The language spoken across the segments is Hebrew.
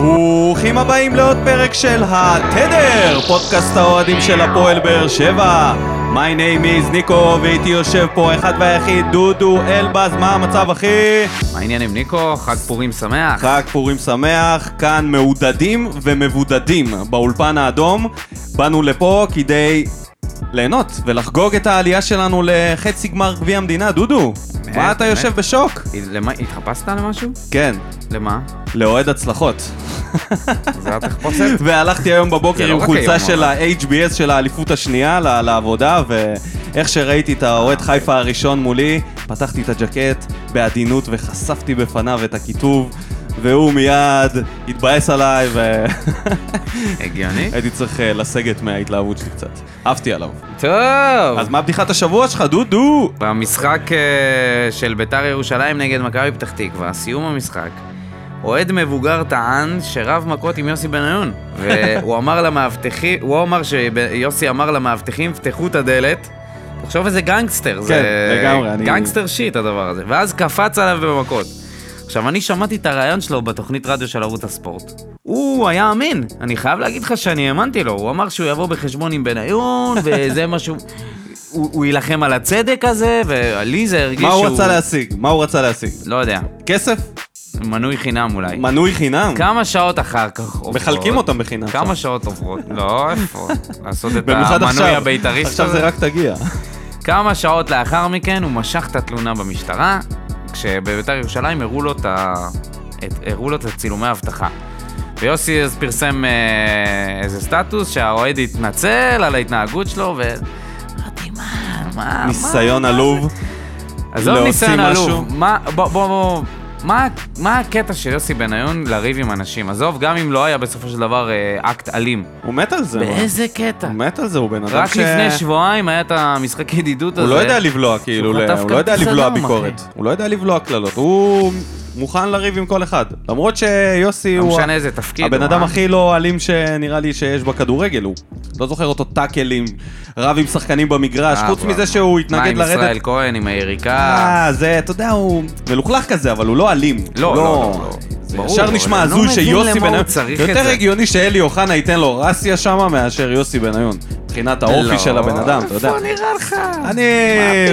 ברוכים הבאים לעוד פרק של התדר, פודקאסט האוהדים של הפועל באר שבע. My name is ניקו, ואיתי יושב פה אחד והיחיד דודו אלבז, מה המצב אחי? מה העניינים ניקו? חג פורים שמח. חג פורים שמח, כאן מעודדים ומבודדים באולפן האדום. באנו לפה כדי ליהנות ולחגוג את העלייה שלנו לחצי גמר גביע המדינה. דודו, מה אתה יושב. בשוק? התחפשת למשהו? כן, למה? לאוהד הצלחות. זה התחפושת? והלכתי היום בבוקר לא עם חולצה של. ה-HBS של האליפות השנייה לעבודה, ואיך שראיתי את האוהד חיפה הראשון מולי, פתחתי את הג'קט בעדינות וחשפתי בפניו את הכיתוב, והוא מיד התבאס עליי, והייתי הגיוני. צריך אה, לסגת מההתלהבות שלי קצת. עפתי עליו. טוב. אז מה בדיחת השבוע שלך, דודו? במשחק אה, של ביתר ירושלים נגד מכבי פתח תקווה, סיום המשחק, אוהד מבוגר טען שרב מכות עם יוסי בניון. והוא אמר למאבטחים, הוא אמר שיוסי אמר למאבטחים, פתחו את הדלת. תחשוב איזה גנגסטר, זה כן, לגמרי, אני- גנגסטר שיט הדבר הזה. ואז קפץ עליו במכות. עכשיו, אני שמעתי את הרעיון שלו בתוכנית רדיו של ערוץ הספורט. הוא היה אמין, אני חייב להגיד לך שאני האמנתי לו. הוא אמר שהוא יבוא בחשבון עם בניון, וזה משהו... הוא, הוא יילחם על הצדק הזה, ולי זה הרגיש מה שהוא... הוא רצה להשיג? מה הוא רצה להשיג? לא יודע, כסף? מנוי חינם אולי. מנוי חינם? כמה שעות אחר כך עוברות? מחלקים אותם בחינם. כמה עכשיו. שעות עוברות? לא, איפה? לעשות את המנוי עכשיו. הבית"ריסט עכשיו הזה? זה רק תגיע. כמה שעות לאחר מכן הוא משך את התלונה במשטרה, כשבביתר ירושלים הראו לו את ה... את... הראו לו את הצילומי האבטחה. ויוסי אז פרסם אה, איזה סטטוס שהאוהד התנצל על ההתנהגות שלו, ו... אמרתי, מה, מה, ניסיון מה, עלוב. עזוב ניסיון. עלוב, מה, בוא, בוא, בוא, מה, מה הקטע של יוסי בניון לריב עם אנשים? עזוב, גם אם לא היה בסופו של דבר אה, אקט אלים. הוא מת על זה. מה? באיזה קטע? הוא מת על זה, הוא בן אדם רק ש... לפני שבועיים היה את המשחק ידידות הזה. הוא לא יודע לבלוע, כאילו, הוא לא יודע לבלוע ביקורת. הוא לא יודע לבלוע קללות. הוא מוכן לריב עם כל אחד. למרות שיוסי לא הוא משנה איזה תפקיד. הבן אדם? הכי לא אלים שנראה לי שיש בכדורגל. הוא לא זוכר אותו טאקלים, רב עם שחקנים במגרש, אה, חוץ מזה שהוא מה התנגד עם ישראל לרדת. כהן, עם היריקה? אה, זה, אתה יודע, הוא מלוכלך כזה, אבל הוא לא אלים. לא, לא, לא, לא. ברור, ישר נשמע לא הזוי שיוסי בניון... יותר. הגיוני שאלי אוחנה ייתן לו רסיה שמה מאשר יוסי בניון. מבחינת האופי לא, של הבן אדם, אתה יודע. איפה נראה לך? אני,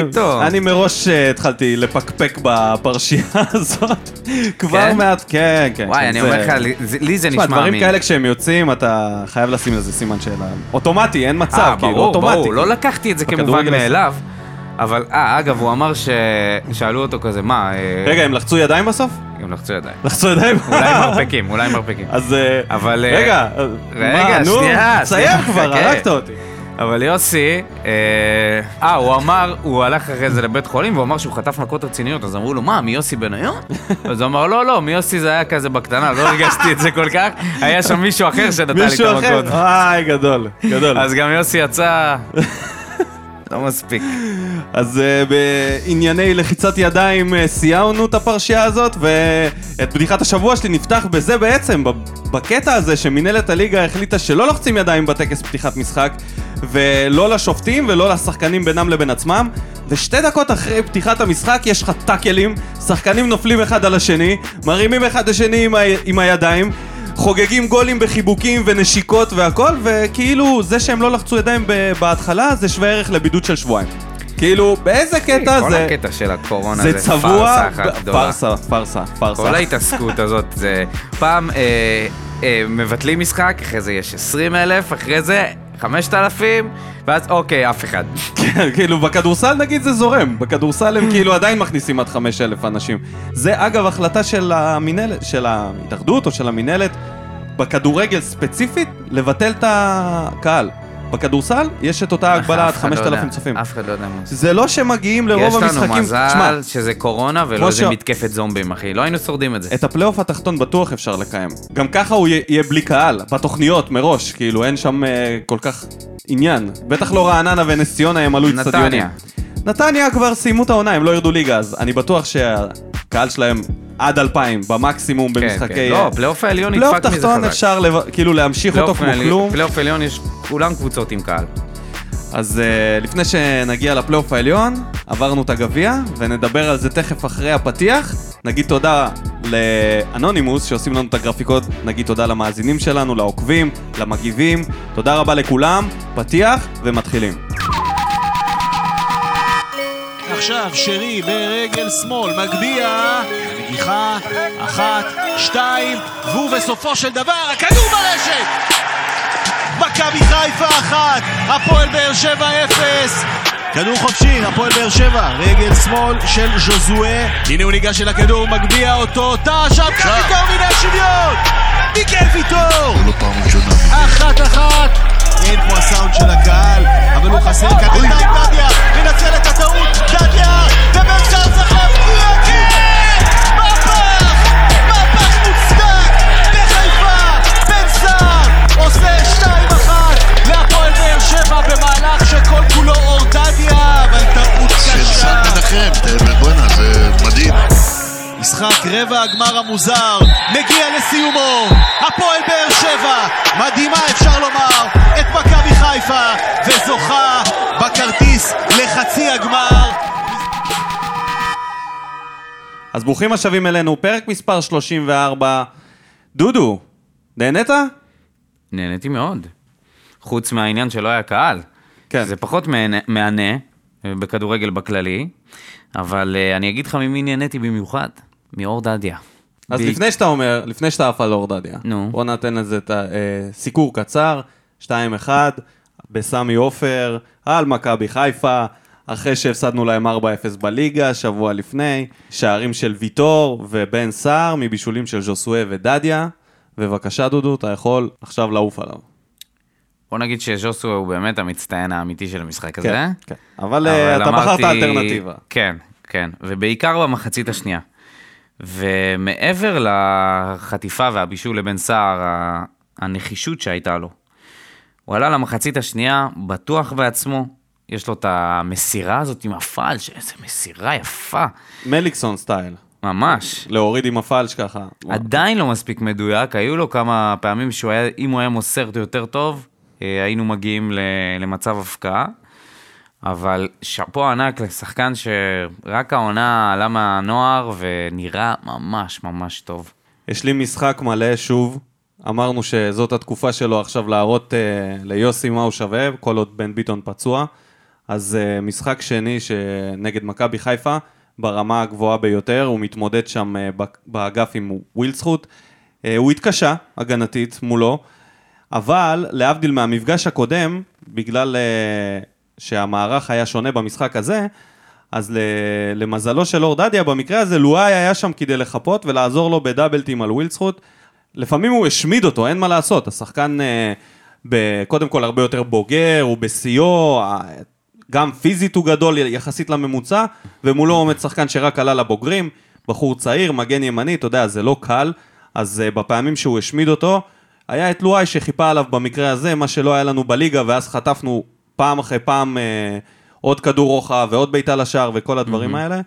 מה פתאום? אני מראש אה, התחלתי לפקפק בפרשייה הזאת. כבר כן? מעט, כן, כן. וואי, כן, אני אומר לך, לי- זה- נשמע דברים אמין. כאלה כשהם יוצאים, אתה חייב לשים לזה סימן שאלה. אוטומטי, אין מצב, אה, כאילו, אוטומטי. ברור, לא לקחתי את זה כמובן. מאליו. אבל, אה, אגב, הוא אמר ששאלו אותו כזה, מה, אה, רגע, הם לחצו ידיים בסוף? הם לחצו ידיים. לחצו ידיים? אולי מרפקים, אולי מרפקים. אז... אה, אבל, אה, רגע, רגע, נו, שנייה, תסיים שנייה, כבר, חכה. הרגת אותי. אבל יוסי, אה, אה, הוא אמר, הוא הלך אחרי זה לבית חולים והוא אמר שהוא חטף מכות רציניות, אז אמרו לו, מה, מיוסי בניון? אז הוא אמר, לא, לא, מיוסי זה היה כזה בקטנה, לא הרגשתי את זה כל כך, היה שם מישהו אחר שנתן לי את מישהו אחר? המכות. וואי, גדול, גדול. אז גם יוסי יצא... לא מספיק. אז uh, בענייני לחיצת ידיים uh, סיימנו את הפרשייה הזאת, ואת בדיחת השבוע שלי נפתח בזה בעצם, בקטע הזה שמינהלת הליגה החליטה שלא לוחצים ידיים בטקס פתיחת משחק, ולא לשופטים ולא לשחקנים בינם לבין עצמם, ושתי דקות אחרי פתיחת המשחק יש לך טאקלים, שחקנים נופלים אחד על השני, מרימים אחד לשני עם, ה- עם הידיים. חוגגים גולים בחיבוקים ונשיקות והכל, וכאילו זה שהם לא לחצו ידיים בהתחלה זה שווה ערך לבידוד של שבועיים. כאילו, באיזה קטע כל זה... הקטע של הקורונה זה פארסה אחת גדולה. פארסה, פארסה, פארסה. כל ההתעסקות הזאת זה פעם אה, אה, מבטלים משחק, אחרי זה יש 20 אלף, אחרי זה 5,000, ואז אוקיי, אף אחד. כן, כאילו בכדורסל נגיד זה זורם, בכדורסל הם כאילו עדיין מכניסים עד 5,000 אנשים. זה אגב החלטה של המינהלת, של ההתאחדות או של המינהלת, בכדורגל ספציפית, לבטל את הקהל. בכדורסל יש את אותה הגבלה עד אף אחד לא 5,000 יודע, צופים. אף אחד לא יודע מה זה. זה לא שמגיעים לרוב יש לנו המשחקים... מזל שזה קורונה ולא איזה מתקפת זומבים, אחי. לא היינו שורדים את זה. את הפלייאוף התחתון בטוח אפשר לקיים. גם ככה הוא יהיה- בלי קהל, בתוכניות מראש, כאילו אין שם אה, כל כך עניין. בטח לא רעננה ונס ציונה ימלאו אצטדיונים. נתניה. נתניה כבר סיימו את העונה, הם לא ירדו ליגה, אז אני בטוח שהקהל שלהם עד 2,000 במקסימום כן, במשחקי... כן. לא, פלייאוף העליון פלייאוף נדפק מזה תחתון חזק. אפשר לב- כאילו להמשיך אותו פלייאוף כמו העליון- כלום. פלייאוף עליון יש כולם קבוצות עם קהל. אז אה, לפני שנגיע לפלייאוף העליון, עברנו את הגביע, ונדבר על זה תכף אחרי הפתיח. נגיד תודה לאנונימוס שעושים לנו את הגרפיקות, נגיד תודה למאזינים שלנו, לעוקבים, למגיבים, תודה רבה לכולם, פתיח ומתחילים. עכשיו שרי ברגל שמאל, מגביה, נגיחה, אחת, שתיים, והוא בסופו של דבר, הכדור ברשת! מכבי חיפה אחת, הפועל באר שבע אפס. כדור חופשי, הפועל באר שבע, רגל שמאל של ז'וזואה. הנה הוא ניגש אל הכדור, מגביה אותו, טע שם, כאן ויטור מן השוויון! מיקל ויטור! לא. אחת אחת! אין פה הסאונד של הקהל, אבל הוא חסר כאן בינתיים דדיה, מנצל את הטעות, דדיה, רבע הגמר המוזר מגיע לסיומו הפועל באר שבע מדהימה אפשר לומר את מכבי חיפה וזוכה בכרטיס לחצי הגמר אז ברוכים השבים אלינו, פרק מספר 34. דודו, נהנית? נהניתי מאוד. חוץ מהעניין שלא היה קהל. כן. זה פחות מהנה- מהנה אה, בכדורגל בכללי, אבל אה, אני אגיד לך ממי נהניתי במיוחד, מאור דדיה. אז ב- לפני שאתה אומר, לפני שאתה עף על אור דדיה, נו. בוא נתן לזה את הסיקור קצר, 2-1, בסמי עופר, על מכבי חיפה, אחרי שהפסדנו להם 4-0 בליגה, שבוע לפני, שערים של ויטור ובן סער, מבישולים של ז'וסואה ודדיה. בבקשה דודו, אתה יכול עכשיו לעוף עליו. בוא נגיד שז'וסו הוא באמת המצטיין האמיתי של המשחק הזה. כן, כן. אבל אה, אתה אמרתי- בחרת אלטרנטיבה. כן, כן, ובעיקר במחצית השנייה. ומעבר לחטיפה והבישול לבן סער, הנחישות שהייתה לו, הוא עלה למחצית השנייה, בטוח בעצמו, יש לו את המסירה הזאת עם הפלש, איזה מסירה יפה, מליקסון סטייל, ממש. להוריד עם הפלש ככה. עדיין לא מספיק מדויק, היו לו כמה פעמים שהוא היה, אם הוא היה מוסר יותר טוב, אה, היינו מגיעים למצב הפקעה. אבל שאפו ענק לשחקן שרק העונה עלה מהנוער ונראה ממש ממש טוב. יש לי משחק מלא שוב. אמרנו שזאת התקופה שלו עכשיו להראות אה, ליוסי מה הוא שווה, כל עוד בן ביטון פצוע. אז אה, משחק שני שנגד מכבי חיפה, ברמה הגבוהה ביותר, הוא מתמודד שם ב- באגף עם ווילדסחוט. אה, הוא התקשה הגנתית מולו, אבל להבדיל מהמפגש הקודם, בגלל אה, שהמערך היה שונה במשחק הזה, אז למזלו של אור דדיה, במקרה הזה לואי היה שם כדי לחפות ולעזור לו בדאבלטים על ווילדסחוט. לפעמים הוא השמיד אותו, אין מה לעשות. השחקן אה, ב- קודם כל הרבה יותר בוגר, הוא בשיאו, גם פיזית הוא גדול יחסית לממוצע, ומולו עומד שחקן שרק עלה לבוגרים, בחור צעיר, מגן ימני, אתה יודע, זה לא קל. אז אה, בפעמים שהוא השמיד אותו, היה את לואי שחיפה עליו במקרה הזה, מה שלא היה לנו בליגה, ואז חטפנו פעם אחרי פעם אה, עוד כדור רוחב ועוד בעיטה לשער וכל הדברים mm-hmm. האלה.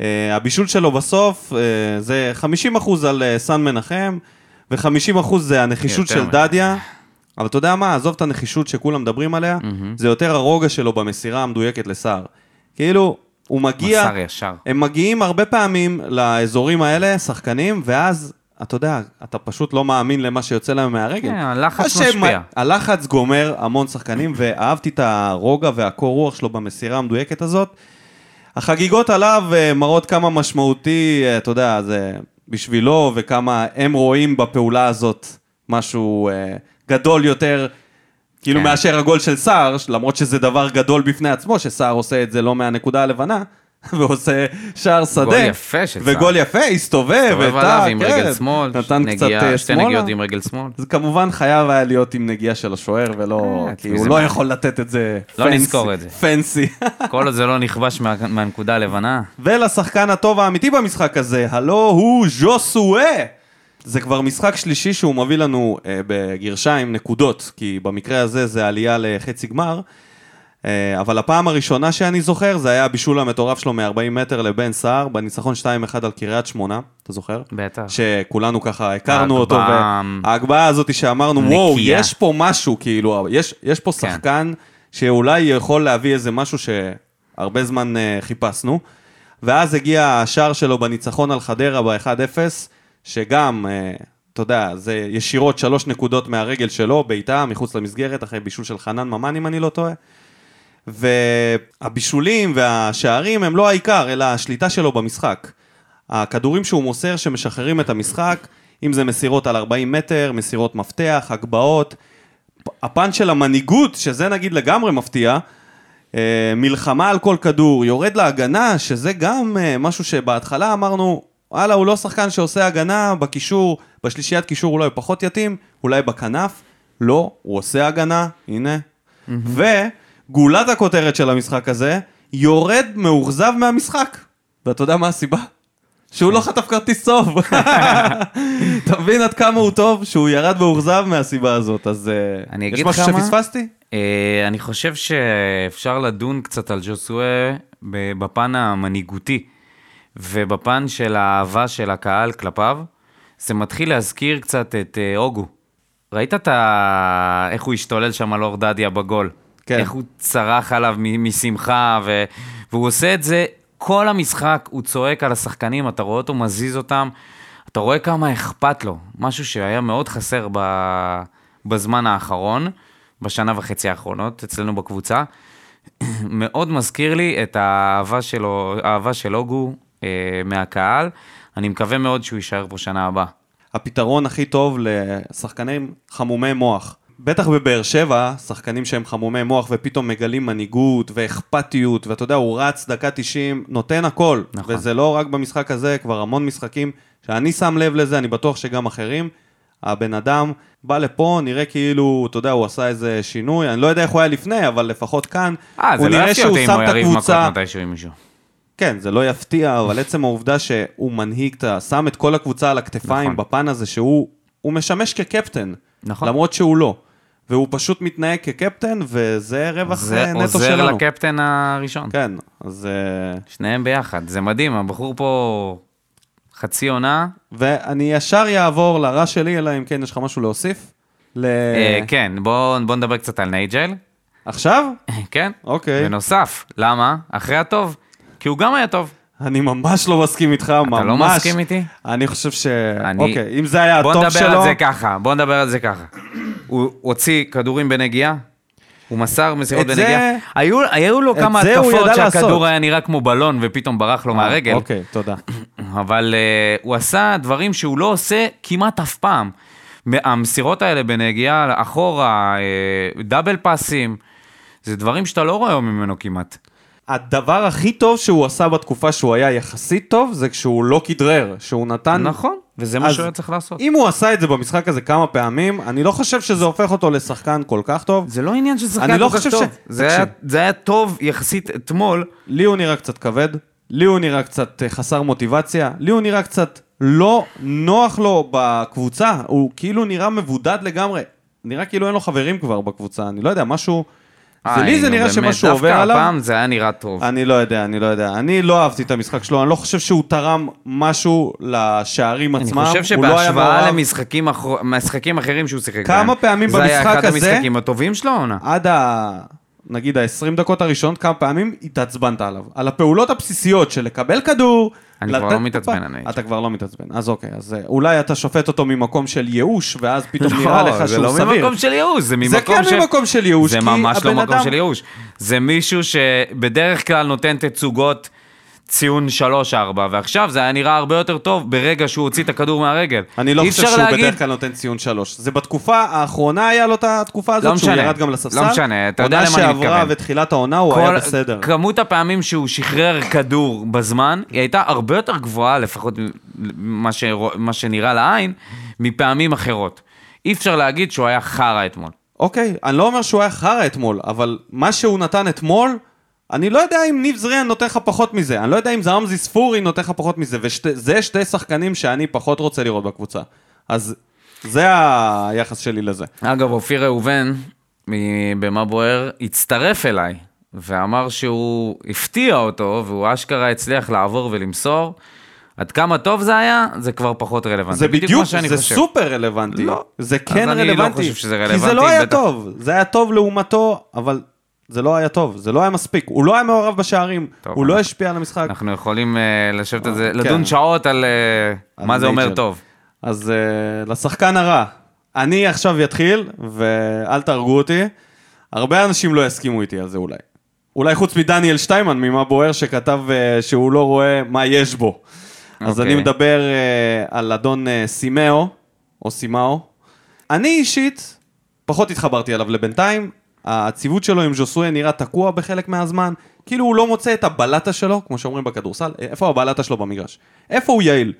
אה, הבישול שלו בסוף אה, זה 50% על אה, סן מנחם, ו-50% זה הנחישות של דדיה. אבל אתה יודע מה, עזוב את הנחישות שכולם מדברים עליה, זה יותר הרוגע שלו במסירה המדויקת לסער. כאילו, הוא מגיע... מסר ישר. הם מגיעים הרבה פעמים לאזורים האלה, שחקנים, ואז, אתה יודע, אתה פשוט לא מאמין למה שיוצא להם מהרגל. כן, הלחץ משפיע. הלחץ גומר המון שחקנים, ואהבתי את הרוגע והקור רוח שלו במסירה המדויקת הזאת. החגיגות עליו אה, מראות כמה משמעותי, אה, אתה יודע, זה בשבילו, וכמה הם רואים בפעולה הזאת משהו אה, גדול יותר, כאילו כן. מאשר הגול של סער, למרות שזה דבר גדול בפני עצמו, שסער עושה את זה לא מהנקודה הלבנה, ועושה שער שדה. יפה של סער. וגול יפה, הסתובב, הסתובב עליו עם כן, רגל שמאל, נתן קצת נגיעה, אה, שתי. נגיעות עם רגל שמאל. זה כמובן חייב היה להיות עם נגיעה של השוער, ולא, אה, כי הוא לא יכול לתת את זה לא נזכור את זה. פנסי. כל עוד זה לא נכבש מה- מהנקודה הלבנה. ולשחקן הטוב האמיתי במשחק הזה, הלו הוא ז'וסואה. זה כבר משחק שלישי שהוא מביא לנו אה, בגרשיים נקודות, כי במקרה הזה זה עלייה לחצי גמר. אה, אבל הפעם הראשונה שאני זוכר, זה היה הבישול המטורף שלו מ-40 מטר לבן סער, בניצחון 2-1 על קריית שמונה, אתה זוכר? בטח. שכולנו ככה הכרנו אותו, ההגבהה- וההגבהה הזאת שאמרנו, נקייה. וואו, יש פה משהו, כאילו, יש, יש פה כן. שחקן שאולי יכול להביא איזה משהו שהרבה זמן uh, חיפשנו. ואז הגיע השער שלו בניצחון על חדרה ב-1-0, שגם, אה, אתה יודע, זה ישירות שלוש נקודות מהרגל שלו, בעיטה, מחוץ למסגרת, אחרי בישול של חנן ממן, אם אני לא טועה. והבישולים והשערים הם לא העיקר, אלא השליטה שלו במשחק. הכדורים שהוא מוסר שמשחררים את המשחק, אם זה מסירות על 40 מטר, מסירות מפתח, הגבהות. הפן של המנהיגות, שזה נגיד לגמרי מפתיע, אה, מלחמה על כל כדור, יורד להגנה, שזה גם אה, משהו שבהתחלה אמרנו, וואלה, הוא לא שחקן שעושה הגנה בקישור, בשלישיית קישור אולי הוא פחות יתאים, אולי בכנף. לא, הוא עושה הגנה, הנה. וגולת הכותרת של המשחק הזה, יורד מאוכזב מהמשחק. ואתה יודע מה הסיבה? שהוא לא חטף כרטיס צהוב. אתה מבין עד כמה הוא טוב? שהוא ירד מאוכזב מהסיבה הזאת, אז אה, יש משהו? שפספסתי? אה, אני חושב שאפשר לדון קצת על ג'וסואה בפן המנהיגותי ובפן של האהבה של הקהל כלפיו. זה מתחיל להזכיר קצת את אה, אוגו. ראית את ה... איך הוא השתולל שם על אור דדיה בגול? כן. איך הוא צרח עליו משמחה, ו... והוא עושה את זה כל המשחק, הוא צועק על השחקנים, אתה רואה אותו מזיז אותם, אתה רואה כמה אכפת לו, משהו שהיה מאוד חסר ב... בזמן האחרון, בשנה וחצי האחרונות, אצלנו בקבוצה. מאוד מזכיר לי את האהבה שלו, האהבה של אוגו אה, מהקהל. אני מקווה מאוד שהוא יישאר פה שנה הבאה. הפתרון הכי טוב לשחקנים חמומי מוח. בטח בבאר שבע, שחקנים שהם חמומי מוח ופתאום מגלים מנהיגות ואכפתיות, ואתה יודע, הוא רץ דקה 90, נותן הכל. נכון. וזה לא רק במשחק הזה, כבר המון משחקים שאני שם לב לזה, אני בטוח שגם אחרים. הבן אדם בא לפה, נראה כאילו, אתה יודע, הוא עשה איזה שינוי, אני לא יודע איך הוא היה לפני, אבל לפחות כאן, אה, הוא זה לא נראה יפתיע שהוא אותי אם שם הוא את יריב מכות הקבוצה... מתישהו עם מישהו. כן, זה לא יפתיע, אבל עצם העובדה שהוא מנהיג, את שם את כל הקבוצה על הכתפיים נכון. בפן הזה, שהוא הוא משמש כקפטן, נכון. למרות שהוא לא. והוא פשוט מתנהג כקפטן, וזה רווח זה אה, נטו עוזר שלנו. לקפטן הראשון. כן, אז... אה, שניהם ביחד, זה מדהים, הבחור פה חצי עונה. ואני ישר אעבור לרע שלי, אלא אם כן יש לך משהו להוסיף. ל... אה, כן, בוא בוא נדבר קצת על נייג'ל. עכשיו? כן. אוקיי. בנוסף, למה? אחרי הטוב. כי הוא גם היה טוב. אני ממש לא מסכים איתך, ממש. אתה לא מסכים איתי? אני חושב ש... אני- אוקיי, אם זה היה בוא הטוב נדבר שלו... על זה ככה, בוא נדבר על זה ככה. הוא הוציא כדורים בנגיעה, הוא מסר מסירות את זה- בנגיעה. היו, היו לו כמה התקפות שהכדור לעשות. היה נראה כמו בלון ופתאום ברח לו מהרגל. אוקיי, תודה. אבל uh, הוא עשה דברים שהוא לא עושה כמעט אף פעם. המסירות האלה בנגיעה אחורה, uh, דאבל פאסים, זה דברים שאתה לא רואה היום ממנו כמעט. הדבר הכי טוב שהוא עשה בתקופה שהוא היה יחסית טוב, זה כשהוא לא כדרר, שהוא נתן... נכון, וזה מה שהוא היה צריך לעשות. אם הוא עשה את זה במשחק הזה כמה פעמים, אני לא חושב שזה הופך אותו לשחקן כל כך טוב. זה לא עניין של שחקן לא כל כך טוב. ש- זה היה-. זה היה טוב יחסית אתמול. לי הוא נראה קצת כבד, לי הוא נראה קצת אה, חסר מוטיבציה, לי הוא נראה קצת לא נוח לו בקבוצה, הוא כאילו נראה מבודד לגמרי. נראה כאילו אין לו חברים כבר בקבוצה, אני לא יודע, משהו... זה לי אה, זה נראה שמשהו עובר דווקא עליו. הפעם זה היה נראה טוב. אני לא יודע, אני לא יודע. אני לא אהבתי את המשחק שלו, אני לא חושב שהוא תרם משהו לשערים אני עצמם. חושב הוא לא שבהשוואה מעורב. למשחקים אחר- אחרים שהוא שיחק כמה בהם, פעמים זה היה במשחק אחד הזה- המשחקים הטובים שלו העונה. עד ה... נגיד ה-20 דקות הראשונות, כמה פעמים התעצבנת עליו. על הפעולות הבסיסיות של לקבל כדור, אני כבר לא מתעצבן נייג'. אתה כבר לא מתעצבן, אז אוקיי, אז אה, אולי אתה שופט אותו ממקום של ייאוש, ואז פתאום לא, נראה לך זה שהוא לא סביר. ממקום של ייאוש, זה ממקום זה כן של... ממקום של ייאוש, זה כי ממש לא הבן מקום אדם- של ייאוש. זה מישהו שבדרך כלל נותן תצוגות ציון 3-4, ועכשיו זה היה נראה הרבה יותר טוב ברגע שהוא הוציא את הכדור מהרגל. אני לא חושב שהוא להגיד- בדרך כלל נותן ציון שלוש. זה בתקופה האחרונה היה לו את התקופה הזאת, לא שהוא משנה, ירד גם לספסל. לא משנה, אתה יודע למה אני עונה שעברה מתכוון. ותחילת העונה הוא היה בסדר. כמות הפעמים שהוא שחרר כדור בזמן, היא הייתה הרבה יותר גבוהה, לפחות מה, שרוא- מה שנראה לעין, מפעמים אחרות. אי אפשר להגיד שהוא היה חרא אתמול. אוקיי, אני לא אומר שהוא היה חרא אתמול, אבל מה שהוא נתן אתמול, אני לא יודע אם ניב זריאן נותן לך פחות מזה, אני לא יודע אם זה רמזי ספורי נותן לך פחות מזה, וזה שתי שחקנים שאני פחות רוצה לראות בקבוצה. אז זה היחס שלי לזה. אגב, אופיר ראובן, במה בוער, הצטרף אליי, ואמר שהוא הפתיע אותו, והוא אשכרה הצליח לעבור ולמסור. עד כמה טוב זה היה, זה כבר פחות רלוונטי. זה בדיוק, זה חושב. סופר רלוונטי. לא. זה כן אני לא רלוונטי. חושב שזה כי זה רלוונטי, לא היה בטח. טוב, זה היה טוב לעומתו, אבל זה לא היה טוב, זה לא היה מספיק. הוא לא היה מעורב בשערים, טוב, הוא לא השפיע על המשחק. אנחנו יכולים אה, לשבת על זה, כן. לדון שעות על אה, על מה זה אומר. טוב. אז uh, לשחקן הרע, אני עכשיו אתחיל, ואל תהרגו אותי. הרבה אנשים לא יסכימו איתי על זה אולי. אולי חוץ מדניאל שטיימן, ממה בוער, שכתב uh, שהוא לא רואה מה יש בו. אז אוקיי. אני מדבר uh, על אדון uh, סימאו, או סימאו. אני אישית, פחות התחברתי אליו לבינתיים. הציוות שלו עם ז'וסוי נראה תקוע בחלק מהזמן. כאילו הוא לא מוצא את הבלטה שלו, כמו שאומרים בכדורסל. איפה הבלטה שלו במגרש? איפה הוא יעיל?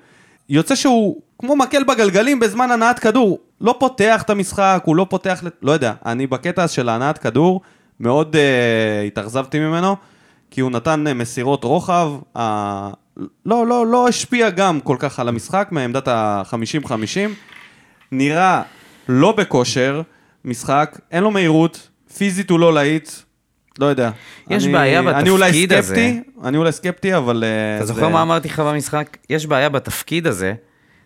יוצא שהוא כמו מקל בגלגלים בזמן הנעת כדור. לא פותח את המשחק, הוא לא פותח... לא יודע, אני בקטע של הנעת כדור, מאוד uh, התאכזבתי ממנו, כי הוא נתן uh, מסירות רוחב, uh, לא, לא, לא השפיע גם כל כך על המשחק מעמדת ה-50-50. נראה לא בכושר, משחק, אין לו מהירות, פיזית הוא לא להיט, לא יודע. יש אני, בעיה אני אולי בתפקיד הזה. סקפטי, אני אולי סקפטי, אבל... אה, אתה זה- זוכר מה אמרתי לך במשחק? יש בעיה בתפקיד הזה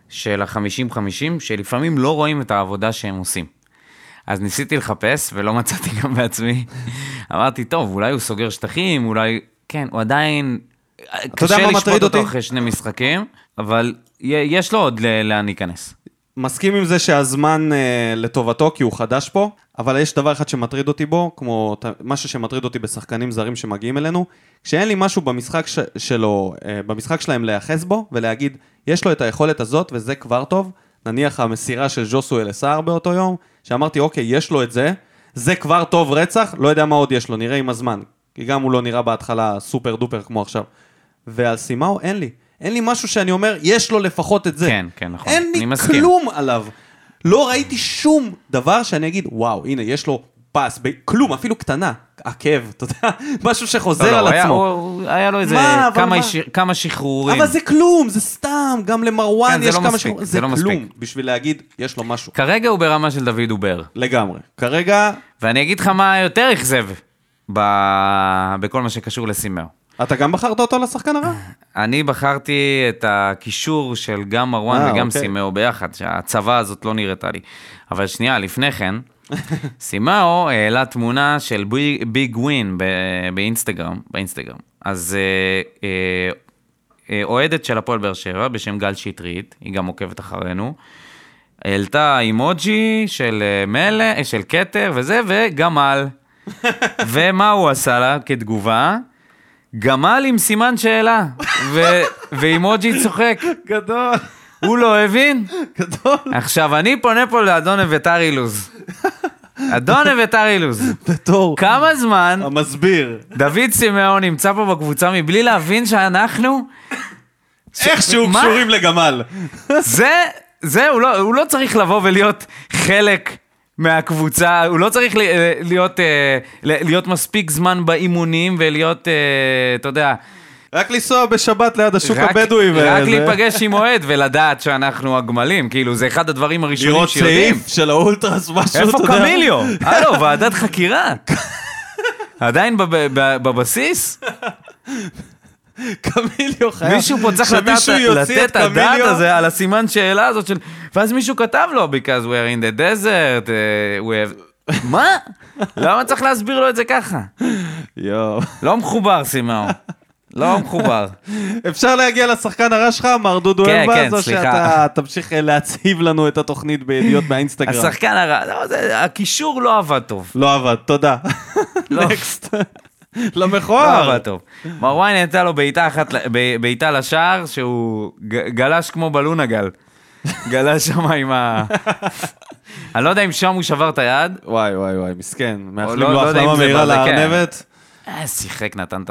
של ה-50-50, שלפעמים לא רואים את העבודה שהם עושים. אז ניסיתי לחפש, ולא מצאתי גם בעצמי. אמרתי, טוב, אולי הוא סוגר שטחים, אולי... כן, הוא עדיין... קשה לשפוט אותו? אחרי שני משחקים, אבל יש לו עוד לאן להיכנס. מסכים עם זה שהזמן אה, לטובתו, כי הוא חדש פה, אבל יש דבר אחד שמטריד אותי בו, כמו ת- משהו שמטריד אותי בשחקנים זרים שמגיעים אלינו, כשאין לי משהו במשחק ש- שלו, אה, במשחק שלהם להיאחז בו, ולהגיד, יש לו את היכולת הזאת וזה כבר טוב, נניח המסירה של ז'וסו אלסער באותו יום, שאמרתי, אוקיי, יש לו את זה, זה כבר טוב רצח, לא יודע מה עוד יש לו, נראה עם הזמן. כי גם הוא לא נראה בהתחלה סופר דופר כמו עכשיו. ועל סימאו אין לי. אין לי משהו שאני אומר, יש לו לפחות את זה. כן, כן, נכון. אין לי. כלום עליו. לא ראיתי שום דבר שאני אגיד, וואו, הנה, יש לו פס, ב- כלום, אפילו קטנה. עקב, אתה יודע, משהו שחוזר לא, לא, על היה- עצמו. הוא- היה לו איזה מה, כמה מה? יש- כמה שחרורים. אבל זה כלום, זה סתם, גם למרואן כן, יש לא כמה שחרורים, זה זה לא כלום, מספיק. בשביל להגיד, יש לו משהו. כרגע הוא ברמה של דוד אובר. לגמרי. כרגע, ואני אגיד לך מה יותר אכזב ב- בכל מה שקשור לסימאו. אתה גם בחרת אותו לשחקן הרע? אני בחרתי את הקישור של גם מרואן אה, וגם אוקיי. סימאו ביחד, שהצבא הזאת לא נראתה לי. אבל שנייה, לפני כן, סימאו העלה תמונה של בי- Big Win באינסטגרם, באינסטגרם. אז אה, אה, אה, אוהדת של הפועל באר שבע בשם גל שטרית, היא גם עוקבת אחרינו, העלתה אימוג'י של אה, מלא, של כתר וזה, וגמל. ומה הוא עשה לה כתגובה? גמל עם סימן שאלה, ו- ואימוג'י צוחק. גדול, הוא לא הבין? גדול. עכשיו, אני פונה פה לאדון אביתר אילוז. אדון אביתר אילוז, בתור כמה זמן המסביר. דוד סימאון נמצא פה בקבוצה מבלי להבין שאנחנו... איכשהו? קשורים לגמל. זה, זה, הוא לא, הוא לא צריך לבוא ולהיות חלק מהקבוצה, הוא לא צריך ל- להיות, אה, להיות מספיק זמן באימונים ולהיות, אה, אתה יודע, רק לנסוע בשבת ליד השוק רק, הבדואי. רק וזה- להיפגש עם אוהד ולדעת שאנחנו הגמלים, כאילו, זה אחד הדברים הראשונים לראות שיודעים. סעיף של האולטרס, משהו, איפה. קמיליו? הלו, ועדת חקירה. עדיין בבסיס? קמיליו חייב. מישהו פה צריך לתת את הדעת. הזה על הסימן שאלה הזאת של... ואז מישהו כתב לו, because we're in the desert, uh, we have... מה? למה צריך להסביר לו את זה ככה? יואו. לא מחובר, סימאו. לא מחובר. אפשר להגיע לשחקן הרע שלך, מר דודו כן, אלבז, כן, או סליחה. שאתה תמשיך אה, להציב לנו את התוכנית בידיעות מהאינסטגרם? השחקן הרע, לא, זה- הקישור לא עבד טוב. לא עבד, תודה. לא. נקסט. לא למכוער. עבד טוב. מרואן נתן לו בעיטה אחת, בעיטה לשער, שהוא גלש כמו בלונה גל. גלש שם עם ה... אני לא יודע אם שם הוא שבר את היד. וואי וואי וואי, מסכן. מאחלים לא- לו לא החלמה מהירה בזה, כן. לארנבת. אה, שיחק, נתן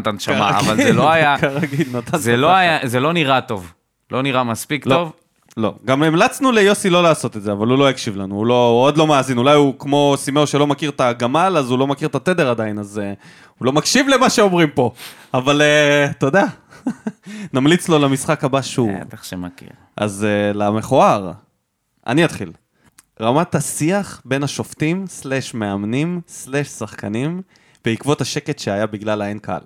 את- הנשמה, אבל זה לא היה... כרגיל, נתן זה את לא זה לא נראה טוב. לא נראה מספיק. טוב. לא, גם המלצנו ליוסי לא לעשות את זה, אבל הוא לא הקשיב לנו, הוא, לא, הוא עוד לא מאזין, אולי הוא כמו סימאו שלא מכיר את הגמל, אז הוא לא מכיר את התדר עדיין, אז uh, הוא לא מקשיב למה שאומרים פה. אבל uh, אתה יודע, נמליץ לו למשחק הבא שוב. בטח שמכיר. אז uh, למכוער, אני אתחיל. רמת השיח בין השופטים, סלאש מאמנים, סלאש שחקנים, בעקבות השקט שהיה בגלל האין קהל.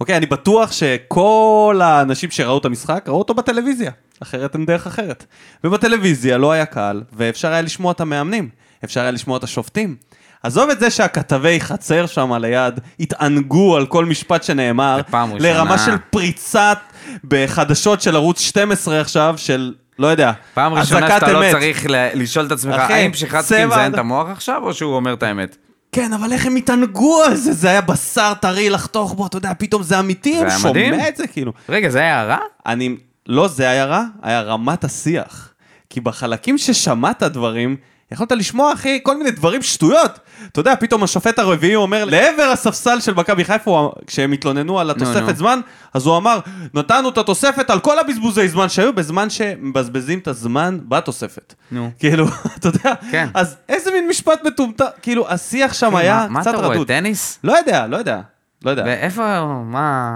אוקיי, אני בטוח שכל האנשים שראו את המשחק, ראו אותו בטלוויזיה, אחרת אין דרך אחרת. ובטלוויזיה לא היה קהל, ואפשר היה לשמוע את המאמנים, אפשר היה לשמוע את השופטים. עזוב את זה שהכתבי חצר שם ליד התענגו על כל משפט שנאמר. לרמה של פריצת בחדשות של ערוץ 12 עכשיו, של לא יודע. פעם ראשונה שאתה לא אמת. צריך ל- לשאול את עצמך, אחי, האם שחצקי צבע מזיין את המוח עכשיו, או שהוא אומר את האמת? כן, אבל איך הם התענגו על זה? זה היה בשר טרי לחתוך בו, אתה יודע, פתאום זה אמיתי, הם היה מדהים. שומע את זה, כאילו. רגע, זה היה רע? אני... לא זה היה רע, היה רמת השיח. כי בחלקים ששמעת דברים, יכולת לשמוע, אחי, כל מיני דברים שטויות. אתה יודע, פתאום השופט הרביעי אומר, לעבר הספסל של מכבי חיפה, הוא- כשהם התלוננו על. התוספת זמן, אז הוא אמר, נתנו את התוספת על כל הבזבוזי זמן שהיו, בזמן שמבזבזים את הזמן בתוספת. נו. כאילו, אתה יודע, כן. אז איזה מין משפט מטומטם, כאילו, השיח שם היה מה- מה קצת אתה רואה, רדוד. טניס? לא יודע, לא יודע, לא יודע. ואיפה, מה...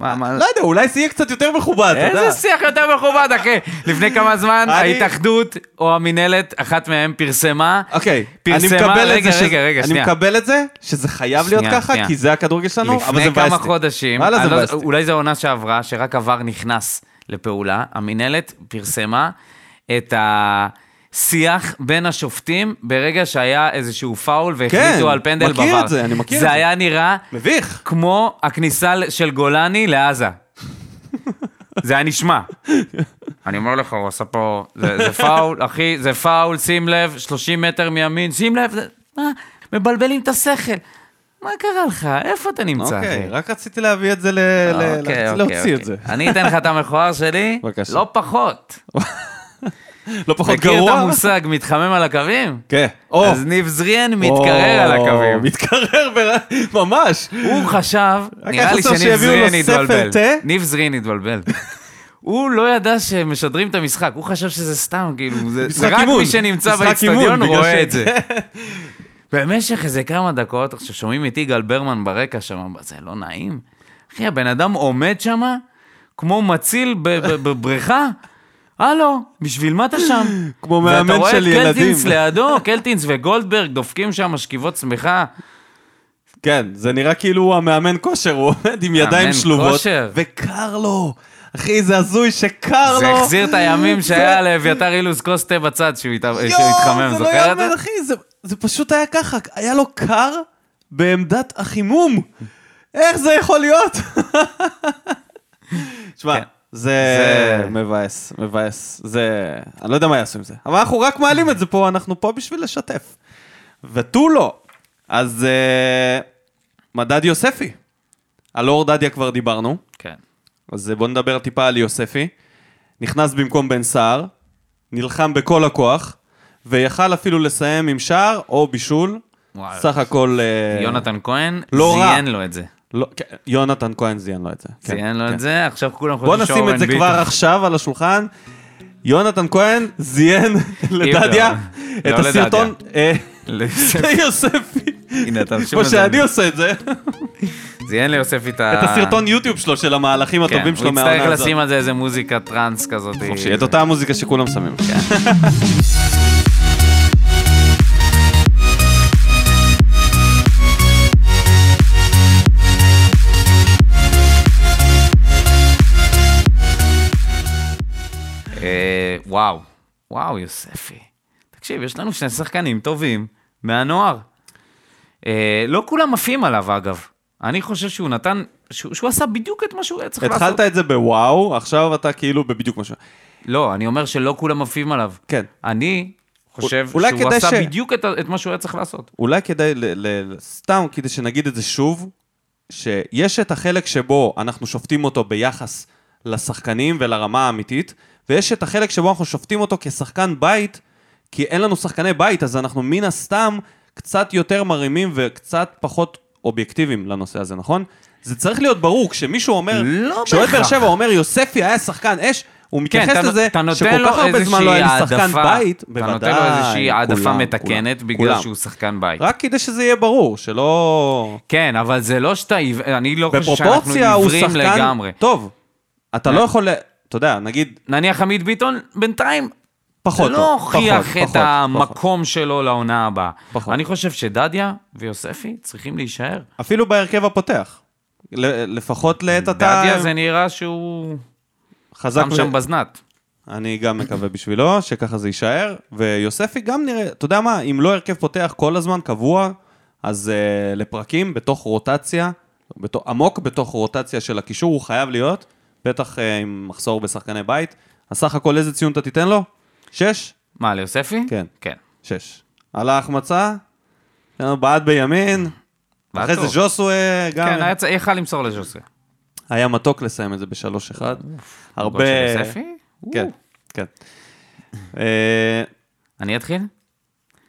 מה, מה... לא יודע, אולי יהיה קצת יותר מכובד, אתה יודע. איזה שיח יותר מכובד, אחי. לפני כמה זמן אני- ההתאחדות או המינהלת, אחת מהן פרסמה, אוקיי, אני פרסמה- רגע, זה, רגע, רגע, אני שנייה. מקבל את זה, שזה חייב להיות ככה. כי זה הכדורגל שלנו, אבל זה לפני מבאס כמה. חודשים, אני לא-. אולי זו העונה שעברה, שרק עבר נכנס לפעולה, המינהלת פרסמה את השיח בין השופטים ברגע שהיה איזשהו פאול והחליטו על פנדל מכיר בבר. את זה, אני מכיר את זה זה. היה נראה מביך. כמו הכניסה של גולני לעזה. זה היה נשמע. אני אומר לך, הוא עשה פה, זה, זה פאול, אחי, זה פאול, שים לב, 30 מטר מימין, שים לב, זה, מה, מבלבלים את השכל. מה קרה לך? איפה אתה נמצא, אוקיי, אחי? רק רציתי להביא את זה, ל- ל- אוקיי, אוקיי, להוציא אוקיי. את זה. אני אתן לך את המכוער שלי, בבקשה. לא פחות. לא פחות מכיר את גרוע? המושג מתחמם על הקווים? כן. אז ניב זריאן מתקרר על הקווים. מתקרר, ממש. הוא חשב, נראה לי שניב זריאן התבלבל. ניב זריאן התבלבל. הוא לא ידע שמשדרים את המשחק, הוא חשב שזה סתם, כאילו, זה רק. מי שנמצא באצטדיון רואה את זה. במשך איזה כמה דקות, עכשיו שומעים את יגאל ברמן ברקע שם, זה לא נעים. אחי, הבן אדם עומד שם כמו מציל בבריכה. הלו, בשביל מה אתה שם? כמו מאמן של ואתה רואה ילדים. קלטינס לידו, קלטינס וגולדברג דופקים שם שכיבות צמיחה. כן, זה נראה כאילו הוא המאמן כושר, הוא עומד עם ידיים שלובות. כושר. וקר לו. אחי, זה הזוי שקר לו. זה החזיר את הימים זה- שהיה לאביתר אילוז כוס תה בצד שהוא הת- שהוא יואו, התחמם, זה לא זוכר את זה? יאמן, אחי, זה, זה פשוט היה ככה, היה לו קר בעמדת החימום. איך זה יכול להיות? תשמע, כן. זה מבאס, מבאס. זה... אני לא יודע מה יעשו עם זה. אבל אנחנו רק מעלים את זה פה, אנחנו פה בשביל לשתף. ותו לא. אז אה, מדד יוספי. על אור דדיה כבר דיברנו. כן. אז בואו נדבר טיפה על יוספי. נכנס במקום בן סער, נלחם בכל הכוח, ויכל אפילו לסיים עם שער או בישול. וואי. סך הכל... אה, יונתן כהן לא רע. זיין לו את זה. לא, כן, יונתן כהן זיין לו את זה. כן, זיין לו כן. את זה, עכשיו כולם בוא חושבים נשים שאורן את זה ביטון. כבר עכשיו על השולחן. יונתן כהן זיין לדדיה לא את הסרטון... אה. ליוספי. הנה, אתה שוב כמו. שאני עושה את זה. זיין ליוסף את ה... את הסרטון יוטיוב שלו של המהלכים כן, הטובים שלו הוא מהעונה יצטרך הזאת. לשים על זה איזה מוזיקה טראנס כזאת. חופשי, את אותה המוזיקה שכולם שמים. וואו, וואו, יוספי. תקשיב, יש לנו שני שחקנים טובים מהנוער. אה, לא כולם עפים עליו, אגב. אני חושב שהוא נתן, שהוא, שהוא עשה בדיוק את מה שהוא היה צריך לעשות. התחלת את זה בוואו, עכשיו אתה כאילו בבדיוק משהו. לא, אני אומר שלא כולם עפים עליו. כן. אני חושב שהוא עשה ש- בדיוק את, את מה שהוא היה צריך לעשות. אולי כדאי, ל- ל- סתם כדי שנגיד את זה שוב, שיש את החלק שבו אנחנו שופטים אותו ביחס לשחקנים ולרמה האמיתית, ויש את החלק שבו אנחנו שופטים אותו כשחקן בית, כי אין לנו שחקני בית, אז אנחנו מן הסתם קצת יותר מרימים וקצת פחות אובייקטיביים לנושא הזה, נכון? זה צריך להיות ברור, כשמישהו אומר, לא כשאוהד באר. שבע אומר יוספי היה שחקן אש, הוא מתייחס כן, לזה שכל כך הרבה זמן לא היה לי שחקן. בית, אתה נותן לו איזושהי העדפה מתקנת כולם, בגלל כולם. שהוא שחקן בית. רק כדי שזה יהיה ברור, שלא... כן, אבל זה לא שאתה, אני לא חושב שאנחנו בפרופורציה הוא עיוורים שחקן לגמרי. טוב. אתה לא יכול, אתה יודע, נגיד, נניח עמית ביטון, בינתיים, פחות. לא הוכיח פחות, את פחות, המקום שלו לעונה הבאה. פחות. אני חושב שדדיה ויוספי צריכים להישאר. אפילו בהרכב הפותח. לפחות לעת עתה, דדיה זה נראה שהוא חזק. שם שם בזנת. אני גם מקווה בשבילו, שככה זה יישאר. ויוספי גם נראה, אתה יודע מה, אם לא הרכב פותח כל הזמן, קבוע, אז uh, לפרקים, בתוך רוטציה, בתוך, עמוק בתוך רוטציה של הקישור, הוא חייב להיות, בטח uh, עם מחסור בשחקני בית, הסך הכל איזה ציון אתה תיתן לו? שש? מה, ליוספי? כן. כן. שש. על ההחמצה, בעט בימין, אחרי זה. ז'וסווה גם. כן, היה יכל למסור לז'וסה. היה מתוק לסיים את זה בשלוש אחד. הרבה... של יוספי? כן, כן. אה, אני אתחיל?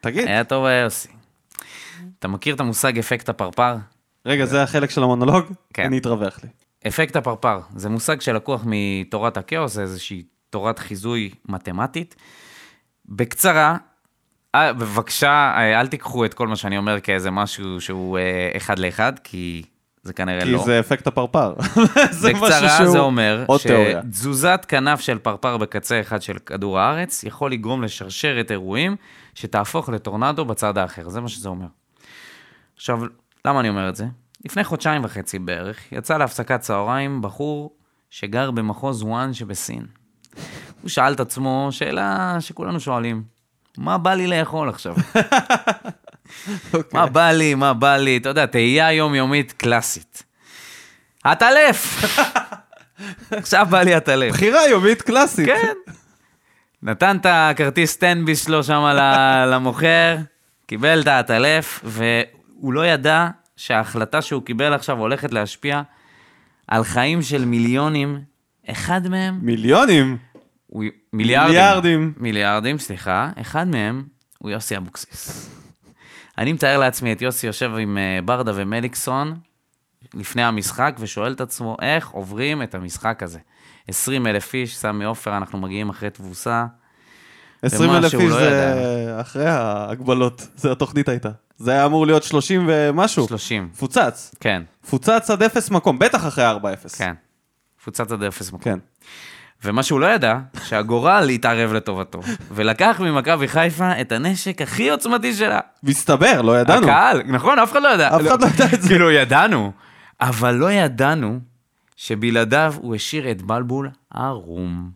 תגיד, היה טוב היה יוסי. אתה מכיר את המושג אפקט הפרפר? רגע, זה החלק של המונולוג? כן. אני התרווח לי. אפקט הפרפר זה מושג שלקוח מתורת הכאוס, זה איזושהי תורת חיזוי מתמטית. בקצרה, אה, בבקשה, אה, אל תיקחו את כל מה שאני אומר כאיזה משהו שהוא אה, אחד לאחד, כי זה כנראה כי לא. זה אפקט הפרפר. זה בקצרה שהוא זה אומר. שתזוזת כנף של פרפר בקצה אחד של כדור הארץ יכול לגרום לשרשרת אירועים שתהפוך לטורנדו בצד האחר, זה מה שזה אומר. עכשיו, למה אני אומר את זה? לפני חודשיים וחצי בערך, יצא להפסקת צהריים בחור שגר במחוז וואן שבסין. הוא שאל את עצמו שאלה שכולנו שואלים, מה בא לי לאכול עכשיו? אוקיי. מה בא לי, מה בא לי, אתה יודע, תהייה יומיומית קלאסית. הטלף! עכשיו בא לי הטלף. בחירה יומית קלאסית. כן. נתן את הכרטיס סטנביס שלו שם למוכר, קיבל את הטלף, והוא לא ידע שההחלטה שהוא קיבל עכשיו הולכת להשפיע על חיים של מיליונים. אחד מהם מיליונים. הוא מיליארדים. מיליארדים. מיליארדים, סליחה. אחד מהם הוא יוסי אבוקסיס. אני מתאר לעצמי את יוסי יושב עם אה, ברדה ומליקסון לפני המשחק ושואל את עצמו איך עוברים את המשחק הזה. 20 אלף איש, סמי עופר, אנחנו מגיעים אחרי תבוסה. 20 ומה אלף איש לא זה אחרי ההגבלות, זה התוכנית הייתה. זה היה אמור להיות 30 ומשהו. 30. פוצץ. כן, פוצץ עד אפס מקום, בטח אחרי 4-0. כן. קבוצת עד אפס מקום. כן. ומה שהוא לא ידע, שהגורל התערב לטובתו, ולקח ממכבי חיפה את הנשק הכי עוצמתי שלה. מסתבר, לא ידענו. הקהל, נכון, אף אחד לא ידע. אף אחד לא ידע את זה. כאילו, ידענו, אבל לא ידענו שבלעדיו הוא השאיר את בלבול ערום.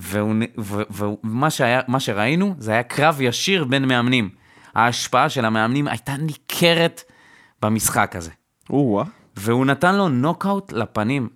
ומה שהיה, שראינו, זה היה קרב ישיר בין מאמנים. ההשפעה של המאמנים הייתה ניכרת במשחק הזה. או-אה. והוא נתן לו נוקאוט לפנים.